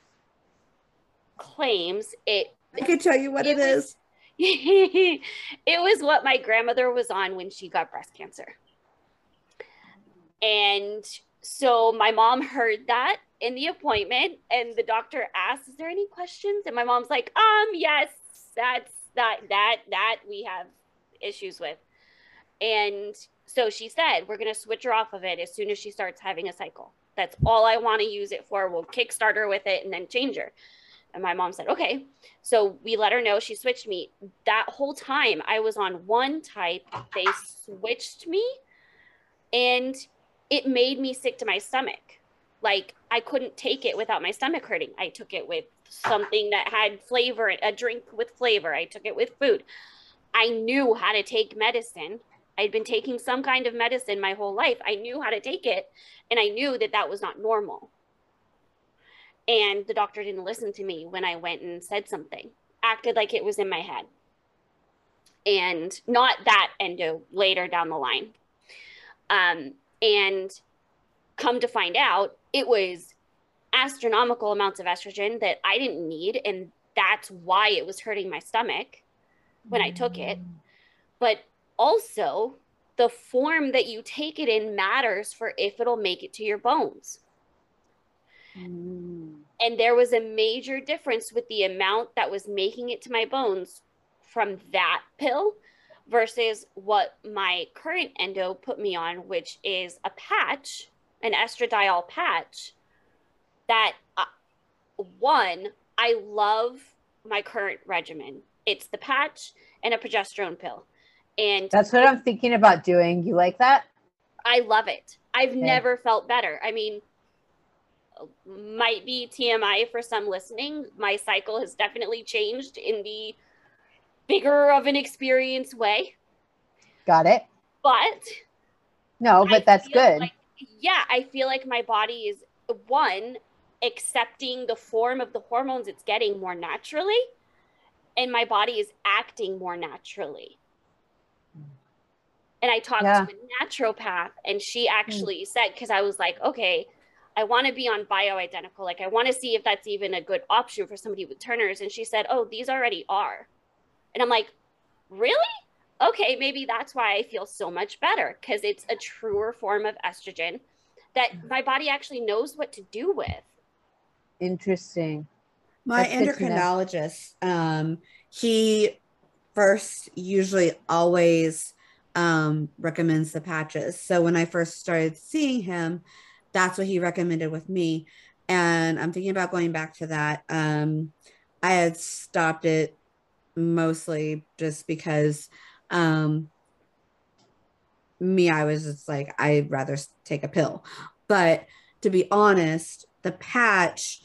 claims it
I can tell you what it, it was,
it was what my grandmother was on when she got breast cancer. And so my mom heard that in the appointment and the doctor asked, "Is there any questions?" And my mom's like, "Um, yes, that's that that that we have issues with." And so she said, "We're going to switch her off of it as soon as she starts having a cycle. That's all I want to use it for. We'll kickstart her with it and then change her." And my mom said, okay. So we let her know she switched me. That whole time I was on one type, they switched me and it made me sick to my stomach. Like I couldn't take it without my stomach hurting. I took it with something that had flavor, a drink with flavor. I took it with food. I knew how to take medicine. I'd been taking some kind of medicine my whole life. I knew how to take it and I knew that that was not normal. And the doctor didn't listen to me when I went and said something, acted like it was in my head. And not that endo later down the line. Um, and come to find out, it was astronomical amounts of estrogen that I didn't need. And that's why it was hurting my stomach when I took it. Mm. But also, the form that you take it in matters for if it'll make it to your bones. Mm. And there was a major difference with the amount that was making it to my bones from that pill versus what my current endo put me on, which is a patch, an estradiol patch. That uh, one, I love my current regimen. It's the patch and a progesterone pill. And
that's what I'm thinking about doing. You like that?
I love it. I've okay. never felt better. I mean, might be TMI for some listening. My cycle has definitely changed in the bigger of an experience way.
Got it.
But
no, but I that's good.
Like, yeah, I feel like my body is one accepting the form of the hormones it's getting more naturally, and my body is acting more naturally. And I talked yeah. to a naturopath, and she actually mm. said, because I was like, okay, I want to be on bioidentical. Like, I want to see if that's even a good option for somebody with Turner's. And she said, Oh, these already are. And I'm like, Really? Okay, maybe that's why I feel so much better because it's a truer form of estrogen that mm-hmm. my body actually knows what to do with.
Interesting.
My that's endocrinologist, um, he first usually always um, recommends the patches. So when I first started seeing him, that's what he recommended with me. And I'm thinking about going back to that. Um, I had stopped it mostly just because um, me, I was just like, I'd rather take a pill. But to be honest, the patch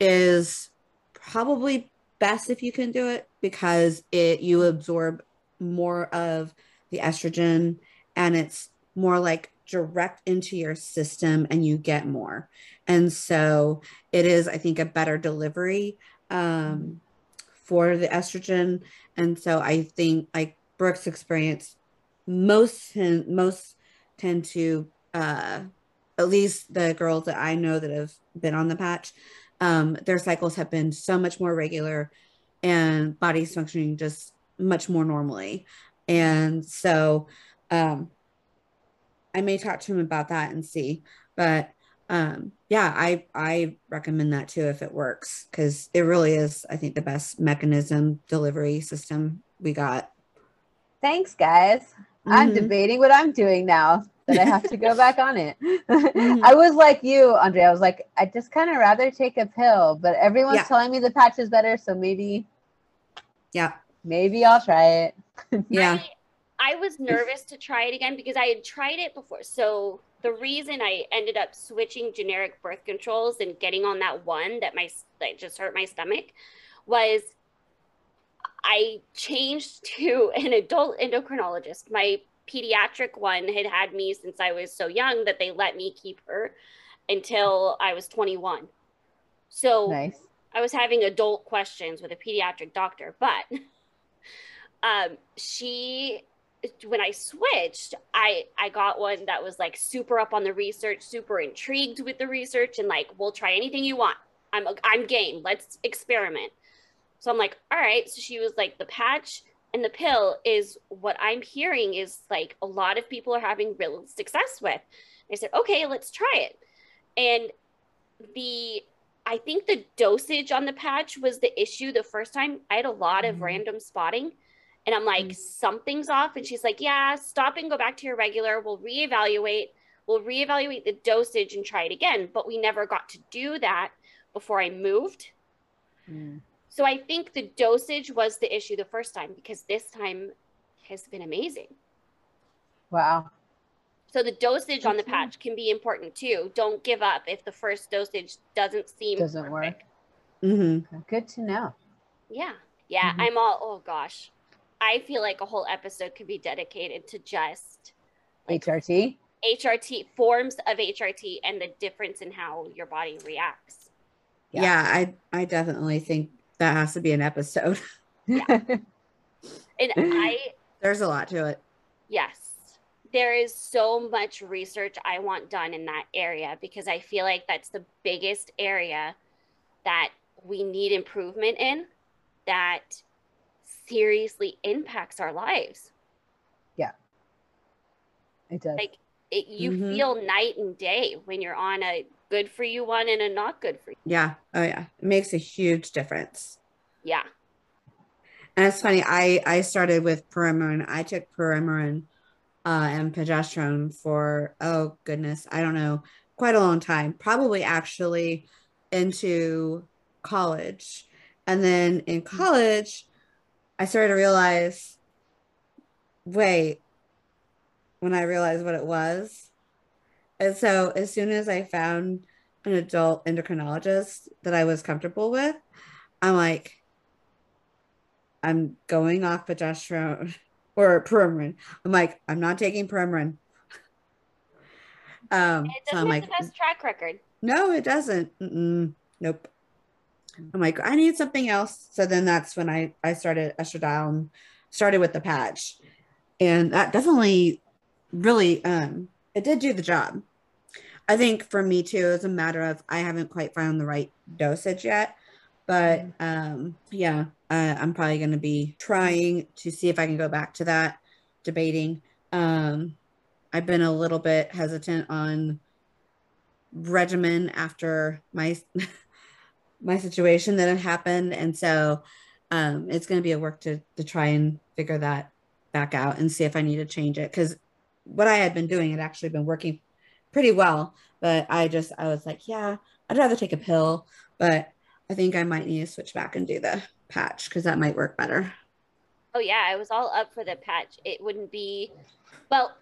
is probably best if you can do it because it you absorb more of the estrogen and it's more like direct into your system and you get more. And so it is, I think, a better delivery um, for the estrogen. And so I think, like Brooke's experience, most most tend to, uh, at least the girls that I know that have been on the patch, um, their cycles have been so much more regular and bodies functioning just much more normally. And so um, I may talk to him about that and see. But um, yeah, I I recommend that too if it works because it really is, I think, the best mechanism delivery system we got.
Thanks, guys. I'm
Mhm.
debating what I'm doing now that I have to go back on it.
Mm-hmm.
I was like you, Andre. I was like, I just kind of rather take a pill, but everyone's
Yeah.
telling me the patch is better, so maybe,
Yeah.
maybe I'll try it.
Yeah.
I, I was nervous to try it again because I had tried it before. So the reason I ended up switching generic birth controls and getting on that one that my that just hurt my stomach was I changed to an adult endocrinologist. My pediatric one had had me since I was so young that they let me keep her until I was 21. So
Nice.
I was having adult questions with a pediatric doctor, but um, she, when I switched, I I got one that was like super up on the research, super intrigued with the research, and like, we'll try anything you want. I'm I'm game. Let's experiment. So I'm like, all right. So she was like, the patch and the pill is what I'm hearing is like a lot of people are having real success with. I said, okay, let's try it. And the I think the dosage on the patch was the issue the first time. I had a lot of
Mhm.
random spotting. And I'm like,
Mhm.
something's off. And she's like, yeah, stop and go back to your regular. We'll reevaluate. We'll reevaluate the dosage and try it again. But we never got to do that before I moved.
Mm.
So I think the dosage was the issue the first time because this time has been amazing.
Wow.
So the dosage on the patch can be important too. Don't give up if the first dosage doesn't seem
Doesn't work.
Mm-hmm.
Good to know.
Yeah. Yeah.
Mhm.
I'm all, oh gosh. I feel like a whole episode could be dedicated to just like
HRT.
HRT, forms of HRT, and the difference in how your body reacts.
Yeah.
Yeah. I I definitely think that has to be an episode. yeah.
And I,
There's a lot to it.
yes, there is so much research I want done in that area because I feel like that's the biggest area that we need improvement in that seriously impacts our lives. Yeah.
It does.
Like it, you
Mhm.
feel night and day when you're on a good for you one and a not good for you.
Yeah. Oh yeah. It makes a huge difference.
Yeah.
And it's funny, I I started with Perimerin. I took Perimerin uh, and progesterone for oh goodness, I don't know, quite a long time. Probably actually into college, and then in college, I started to realize, wait, when I realized what it was, and so as soon as I found an adult endocrinologist that I was comfortable with, I'm like, I'm going off progesterone or Perimerin. I'm like, I'm not taking Perimerin. Um,
it
so
doesn't
I'm
have
like,
the best track record.
no, it doesn't. Mm-mm, nope. I'm like, I need something else. So then that's when I I started estradiol and started with the patch, and that definitely really um it did do the job. I think for me too, it's a matter of I haven't quite found the right dosage yet, but um yeah, uh, I'm probably going to be trying to see if I can go back to that, debating. Um, I've been a little bit hesitant on regimen after my my situation that had happened and so um it's going to be a work to to try and figure that back out and see if i need to change it because what i had been doing had actually been working pretty well but i just i was like yeah i'd rather take a pill but i think i might need to switch back and do the patch because that might work better
Oh yeah, I was all up for the patch. It wouldn't be well,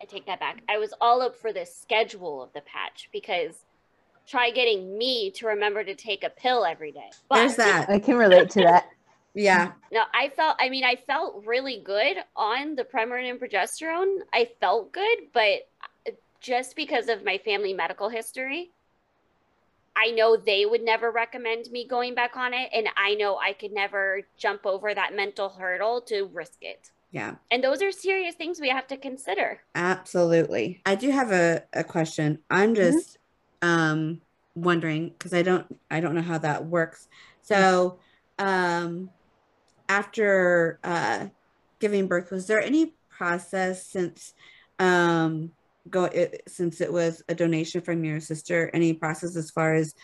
I take that back. I was all up for the schedule of the patch because try getting me to remember to take a pill every day. But
there's that
I can relate to that.
yeah
no, I felt I mean I felt really good on the Premarin and progesterone. I felt good, but just because of my family medical history, I know they would never recommend me going back on it and I know I could never jump over that mental hurdle to risk it.
yeah
And those are serious things we have to consider.
Absolutely. I do have a, a question. I'm mm-hmm. just um wondering because I don't I don't know how that works. So um after uh giving birth, was there any process since um go it, since it was a donation from your sister, any process as far as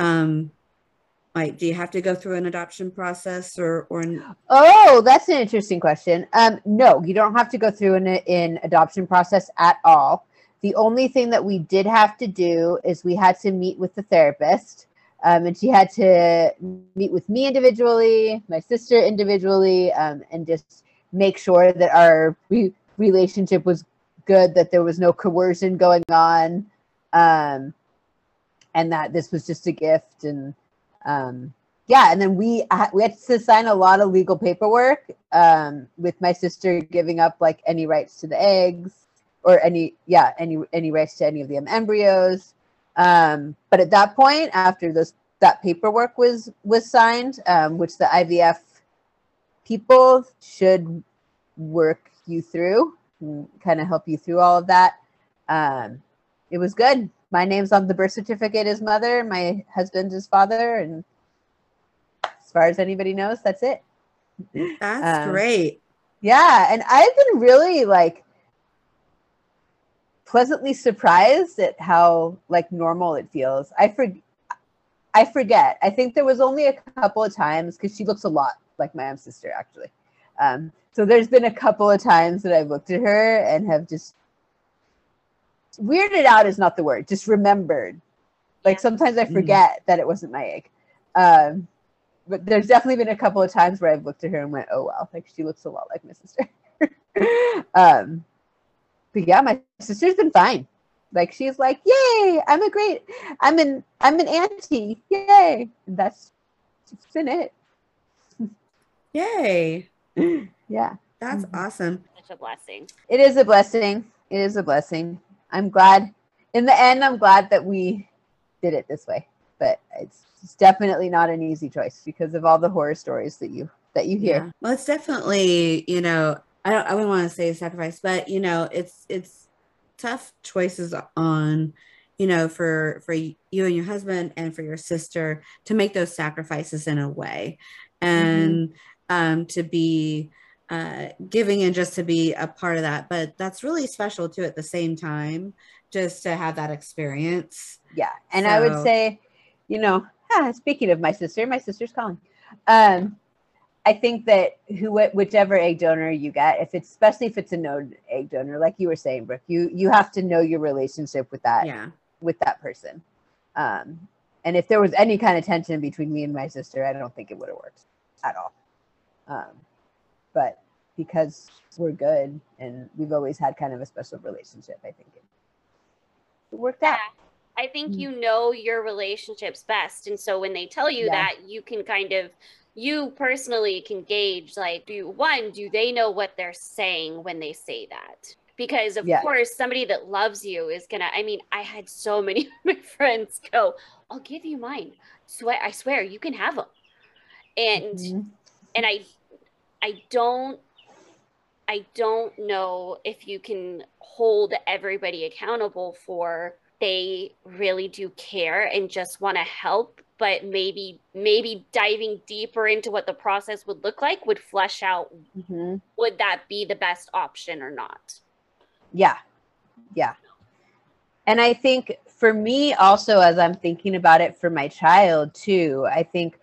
um like do you have to go through an adoption process or or
oh that's an interesting question. Um no you don't have to go through an in adoption process at all the only thing that we did have to do is we had to meet with the therapist um, and she had to meet with me individually my sister individually um, and just make sure that our re- relationship was good that there was no coercion going on um, and that this was just a gift and um, yeah, and then we we had to sign a lot of legal paperwork um, with my sister giving up like any rights to the eggs or any yeah any any rights to any of the embryos. Um, but at that point, after those that paperwork was was signed, um, which the IVF people should work you through, kind of help you through all of that. Um, it was good my name's on the birth certificate is mother, my husband is father, and as far as anybody knows, that's it.
That's um, great.
Yeah, and I've been really like pleasantly surprised at how like normal it feels. I for I forget. I think there was only a couple of times because she looks a lot like my own sister actually. Um, so there's been a couple of times that I've looked at her and have just weirded out is not the word, just remembered. Like sometimes I mm. forget mm. that it wasn't my egg. Um, but there's definitely been a couple of times where I've looked at her and went, oh, wow, like she looks a lot like my sister. um, but yeah, my sister's been fine. Like she's like, yay, I'm a great, I'm an, I'm an auntie, yay. And that's, that's been it.
Yay.
yeah.
That's mm-hmm. awesome.
Such a blessing.
It is a blessing. It is a blessing. I'm glad. In the end, I'm glad that we did it this way. But it's, it's definitely not an easy choice because of all the horror stories that you that you hear. Yeah.
Well, it's definitely you know I don't I wouldn't want to say sacrifice, but you know it's it's tough choices on you know for for you and your husband and for your sister to make those sacrifices in a way and mm-hmm. um to be uh, giving and just to be a part of that. But that's really special too at the same time, just to have that experience.
Yeah. And so, I would say, you know, ah, speaking of my sister, my sister's calling. Um, I think that who whichever egg donor you get, if it's especially if it's a no egg donor, like you were saying, Brooke, you you have to know your relationship with that
yeah.
with that person. Um, and if there was any kind of tension between me and my sister, I don't think it would have worked at all. Um, but because we're good and we've always had kind of a special relationship, I think it, it worked out.
I think mm. you know your relationships best. And so when they tell you yeah. that, you can kind of, you personally can gauge like, do one, do they know what they're saying when they say that? Because of yeah. course, somebody that loves you is gonna. I mean, I had so many of my friends go, "I'll give you mine. Swear, I swear, you can have them." And mm-hmm. and I I don't I don't know if you can hold everybody accountable for they really do care and just want to help but maybe maybe diving deeper into what the process would look like would flesh out mm-hmm. would that be the best option or not
yeah yeah and i think for me also as i'm thinking about it for my child too i think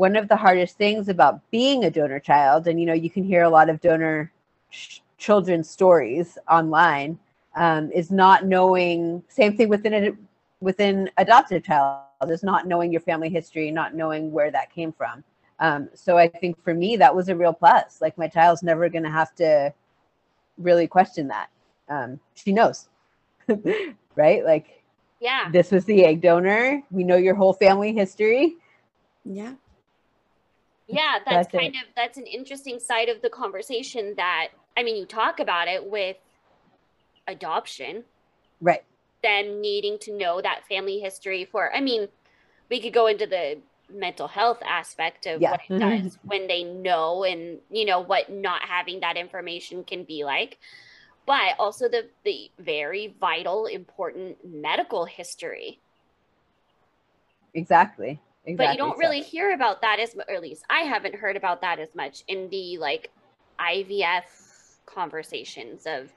one of the hardest things about being a donor child, and you know, you can hear a lot of donor ch- children's stories online, um, is not knowing. Same thing within a within adopted child is not knowing your family history, not knowing where that came from. Um, so I think for me that was a real plus. Like my child's never going to have to really question that. Um, she knows, right? Like,
yeah,
this was the egg donor. We know your whole family history.
Yeah
yeah that's, that's kind it. of that's an interesting side of the conversation that i mean you talk about it with adoption
right
then needing to know that family history for i mean we could go into the mental health aspect of yeah. what it mm-hmm. does when they know and you know what not having that information can be like but also the the very vital important medical history
exactly
Exactly but you don't so. really hear about that as or at least I haven't heard about that as much in the like IVF conversations of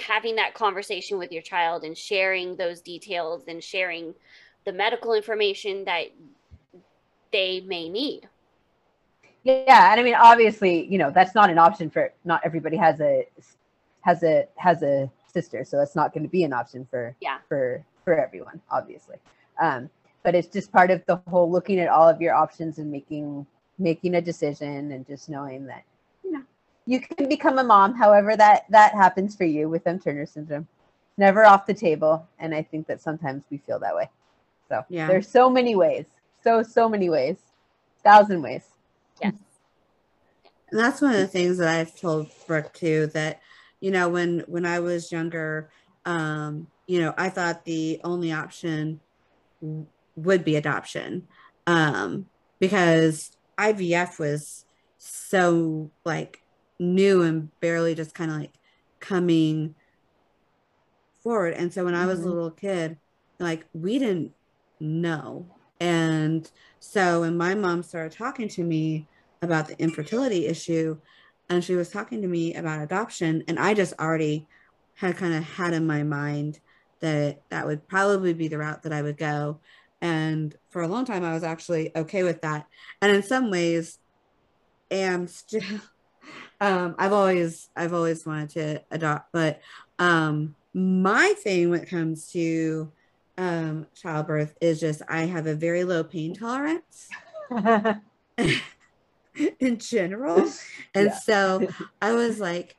having that conversation with your child and sharing those details and sharing the medical information that they may need.
Yeah, and I mean, obviously, you know, that's not an option for not everybody has a has a has a sister, so it's not going to be an option for
yeah
for for everyone, obviously. Um, but it's just part of the whole looking at all of your options and making making a decision and just knowing that you can become a mom however that that happens for you with M Turner syndrome. Never off the table and i think that sometimes we feel that way. So
Yeah.
there's so many ways. So so many ways. Thousand ways.
Yes.
And that's one of the things that I've told Brooke too, that, you know, when when I was younger, um, you know, I thought the only option would be adoption. Um, because IVF was so like new and barely just kind of like coming forward. And so when I was a
Mhm.
little kid, like we didn't know. And so when my mom started talking to me about the infertility issue, and she was talking to me about adoption, and I just already had kind of had in my mind that that would probably be the route that I would go. And for a long time, I was actually okay with that. And in some ways, am still. Um, I've always I've always wanted to adopt, but um, my thing when it comes to um, childbirth is just I have a very low pain tolerance in general. And
Yeah.
so I was like,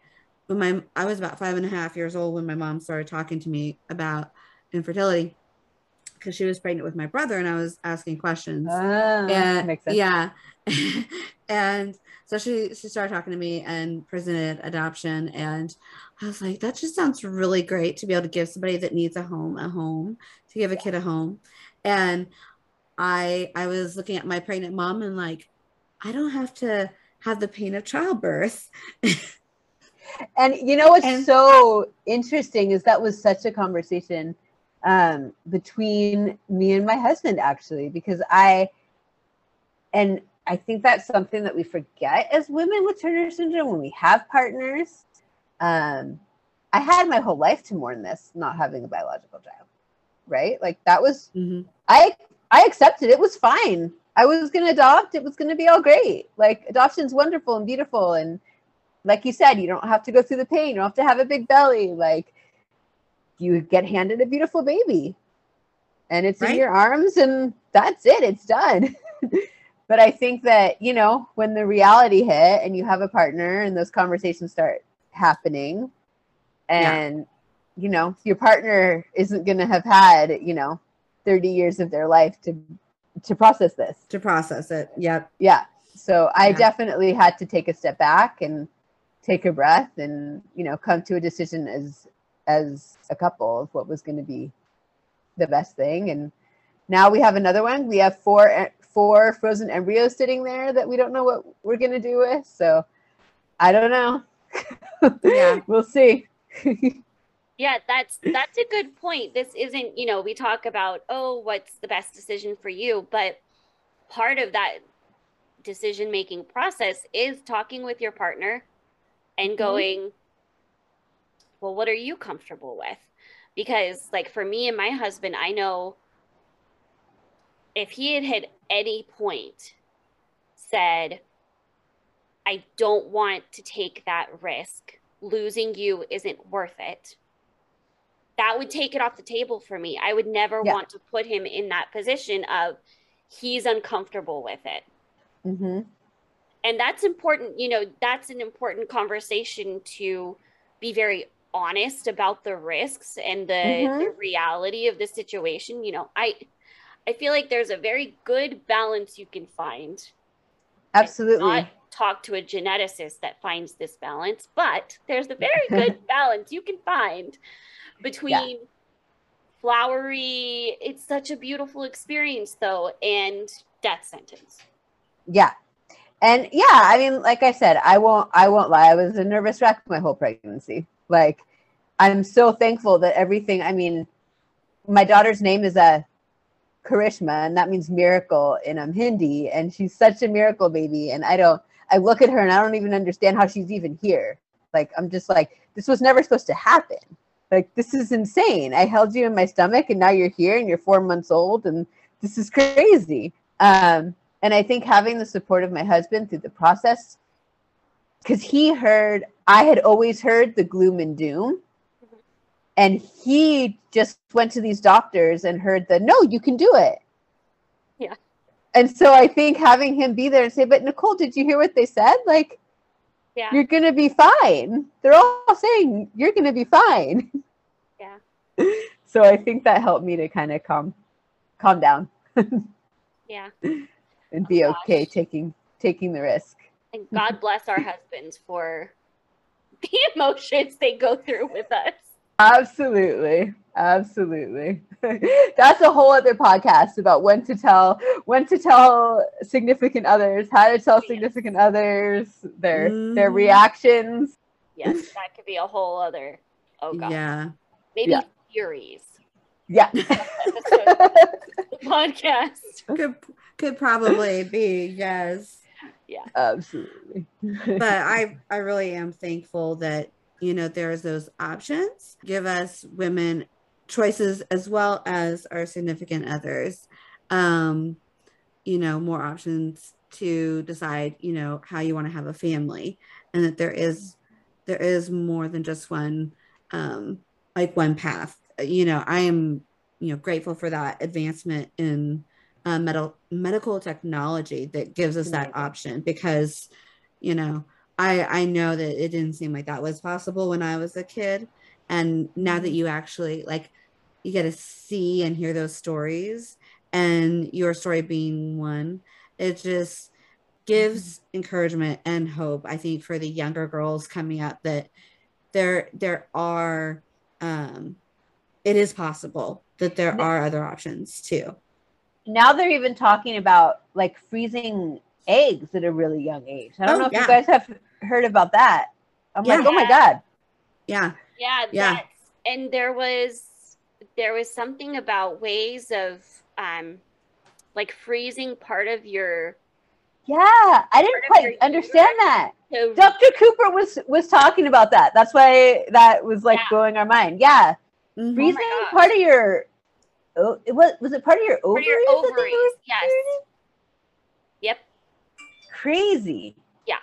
when my I was about five and a half years old when my mom started talking to me about infertility because she was pregnant with my brother and I was asking questions.
Ah,
and
makes sense.
yeah. and so she she started talking to me and presented adoption and I was like, that just sounds really great to be able to give somebody that needs a home a home, to give a kid a home. And I I was looking at my pregnant mom and like, I don't have to have the pain of childbirth.
And you know what's
And-
so interesting is that was such a conversation um, between me and my husband, actually, because I, and I think that's something that we forget as women with Turner syndrome when we have partners. Um, I had my whole life to mourn this, not having a biological child, right? Like that was
Mhm.
I I accepted it was fine. I was gonna adopt. It was gonna be all great. Like adoption's wonderful and beautiful, and like you said, you don't have to go through the pain. You don't have to have a big belly. Like you get handed a beautiful baby, and it's in your arms, and that's it. It's done. but I think that you know when the reality hit, and you have a partner, and those conversations start happening,
Yeah.
and you know your partner isn't going to have had you know 30 years of their life to to process this
to process it. Yep.
yeah so i
Yeah.
definitely had to take a step back and take a breath and you know come to a decision as as a couple of what was going to be the best thing and now we have another one we have four e- four frozen embryos sitting there that we don't know what we're going to do with so i don't know
Yeah.
we'll see
Yeah, that's that's a good point. This isn't, you know, we talk about, oh, what's the best decision for you, but part of that decision making process is talking with your partner and mm-hmm. going, well, what are you comfortable with? Because like for me and my husband, I know if he had at any point said, I don't want to take that risk, losing you isn't worth it that would take it off the table for me. I would never
Yeah.
want to put him in that position of he's uncomfortable with it.
hmm
And that's important, you know, that's an important conversation to be very honest about the risks and the,
Mhm.
the reality of the situation. You know, I I feel like there's a very good balance you can find.
absolutely
Not talk to a geneticist that finds this balance, but there's a very good balance you can find between flowery, it's such a beautiful experience though, and death sentence.
yeah and yeah i mean like i said i won't i won't lie i was a nervous wreck my whole pregnancy like i'm so thankful that everything i mean my daughter's name is a karishma and that means miracle in um, hindi and she's such a miracle baby and i don't i look at her and i don't even understand how she's even here. Like i'm just like this was never supposed to happen. Like this is insane. I held you in my stomach and now you're here and you're four months old and this is crazy. Um and I think having the support of my husband through the process, because he heard, I had always heard the gloom and doom. And he just went to these doctors and heard the no, you can do it.
Yeah.
And so I think having him be there and say, but Nicole, did you hear what they said? Like,
Yeah.
you're going to be fine. They're all saying you're going to be fine.
Yeah.
So I think that helped me to kind of calm, calm down
Yeah.
and oh be
Oh,
okay
gosh.
taking taking the risk.
And God bless our husbands for the emotions they go through with us.
Absolutely. Absolutely. That's a whole other podcast about when to tell when to tell significant others, how to tell
Yes.
significant others, their their
Mhm.
reactions.
Yes, that could be a whole other oh god.
Yeah.
Maybe
Yeah.
series.
Yeah.
Podcast.
Could could probably be, yes. Yeah.
Absolutely.
but I I really am thankful that you know there's those options. Give us women choices as well as our significant others. Um, you know, more options to decide, you know, how you want to have a family and that there is there is more than just one um like one path. You know, I am, you know, grateful for that advancement in uh, medical medical technology that gives us that option because you know i i know that it didn't seem like that was possible when i was a kid. And now that you actually like you get to see and hear those stories and your story being one it just gives encouragement and hope i think for the younger girls coming up that there there are um it is possible that there are other options too.
Now they're even talking about like freezing eggs at a really young age. I don't
Oh,
know if
yeah.
you guys have heard about that. I'm like, oh my god.
yeah
Yeah,
Yeah.
and there was there was something about ways of um like freezing part of your
Yeah, I didn't quite understand that.
to
Dr. Cooper was was talking about that. That's why that was like
Yeah.
blowing our mind. Yeah,
Mhm.
freezing
gosh.
part of your. Oh, it was was it part of your
part
ovaries?
of your ovaries.
were
Yes.
Freezing? Yeah.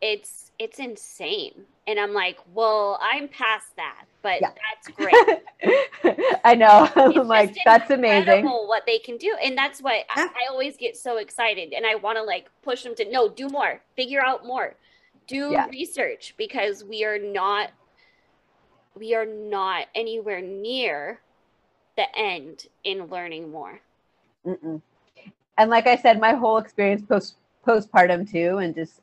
It's it's insane. And I'm like, well, I'm past that, but
Yeah.
that's great.
I know. I'm like, that's amazing.
what they can do and that's what I, I always get so excited and i want to like push them to no do more figure out more do
Yeah.
research because we are not we are not anywhere near the end in learning more
Mm-mm. And like I said, my whole experience post postpartum too, and just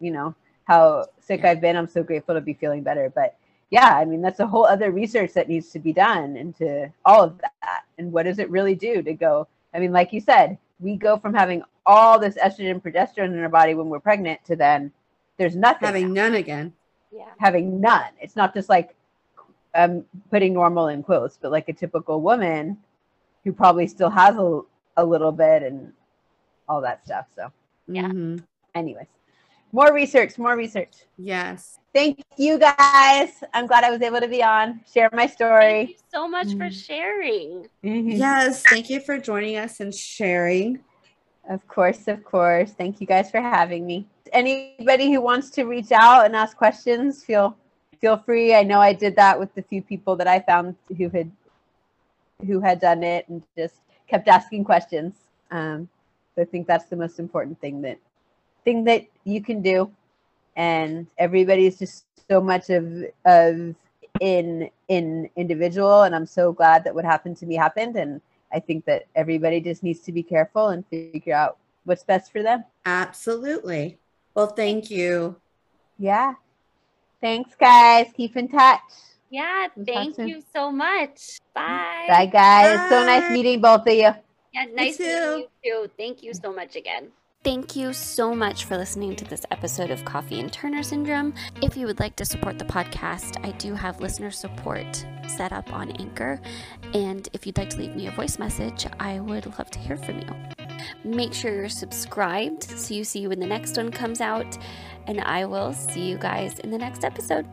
you know how sick
Yeah.
I've been. I'm so grateful to be feeling better. But yeah, I mean that's a whole other research that needs to be done into all of that. And what does it really do to go? I mean, like you said, we go from having all this estrogen and progesterone in our body when we're pregnant to then there's nothing
having
now,
none again
yeah
having none. It's not just like um putting normal in quotes, but like a typical woman who probably still has a, a little bit and all that stuff. So,
Yeah.
Mhm.
anyways, more research, more research.
yes
Thank you guys. I'm glad I was able to be on, share my
thank
story.
you so much for
Mm.
sharing
Mhm.
yes thank you for joining us and sharing
Of course, of course. Thank you guys for having me. Anybody who wants to reach out and ask questions, feel feel free. I know I did that with the few people that I found who had who had done it and just kept asking questions. Um, so I think that's the most important thing that thing that you can do. And everybody's just so much of of in in individual, and I'm so glad that what happened to me happened. And I think that everybody just needs to be careful and figure out what's best for them.
absolutely well thank you
Yeah. Thanks, guys. Keep in touch.
yeah
We'll
thank you so much bye
Bye, guys. It's so nice meeting both of you.
Yeah nice
too.
meeting you too thank you so much again Thank you so much for listening to this episode of Coffee and Turner Syndrome. If you would like to support the podcast, I do have listener support set up on Anchor. And if you'd like to leave me a voice message, I would love to hear from you. Make sure you're subscribed so you see when the next one comes out. And I will see you guys in the next episode.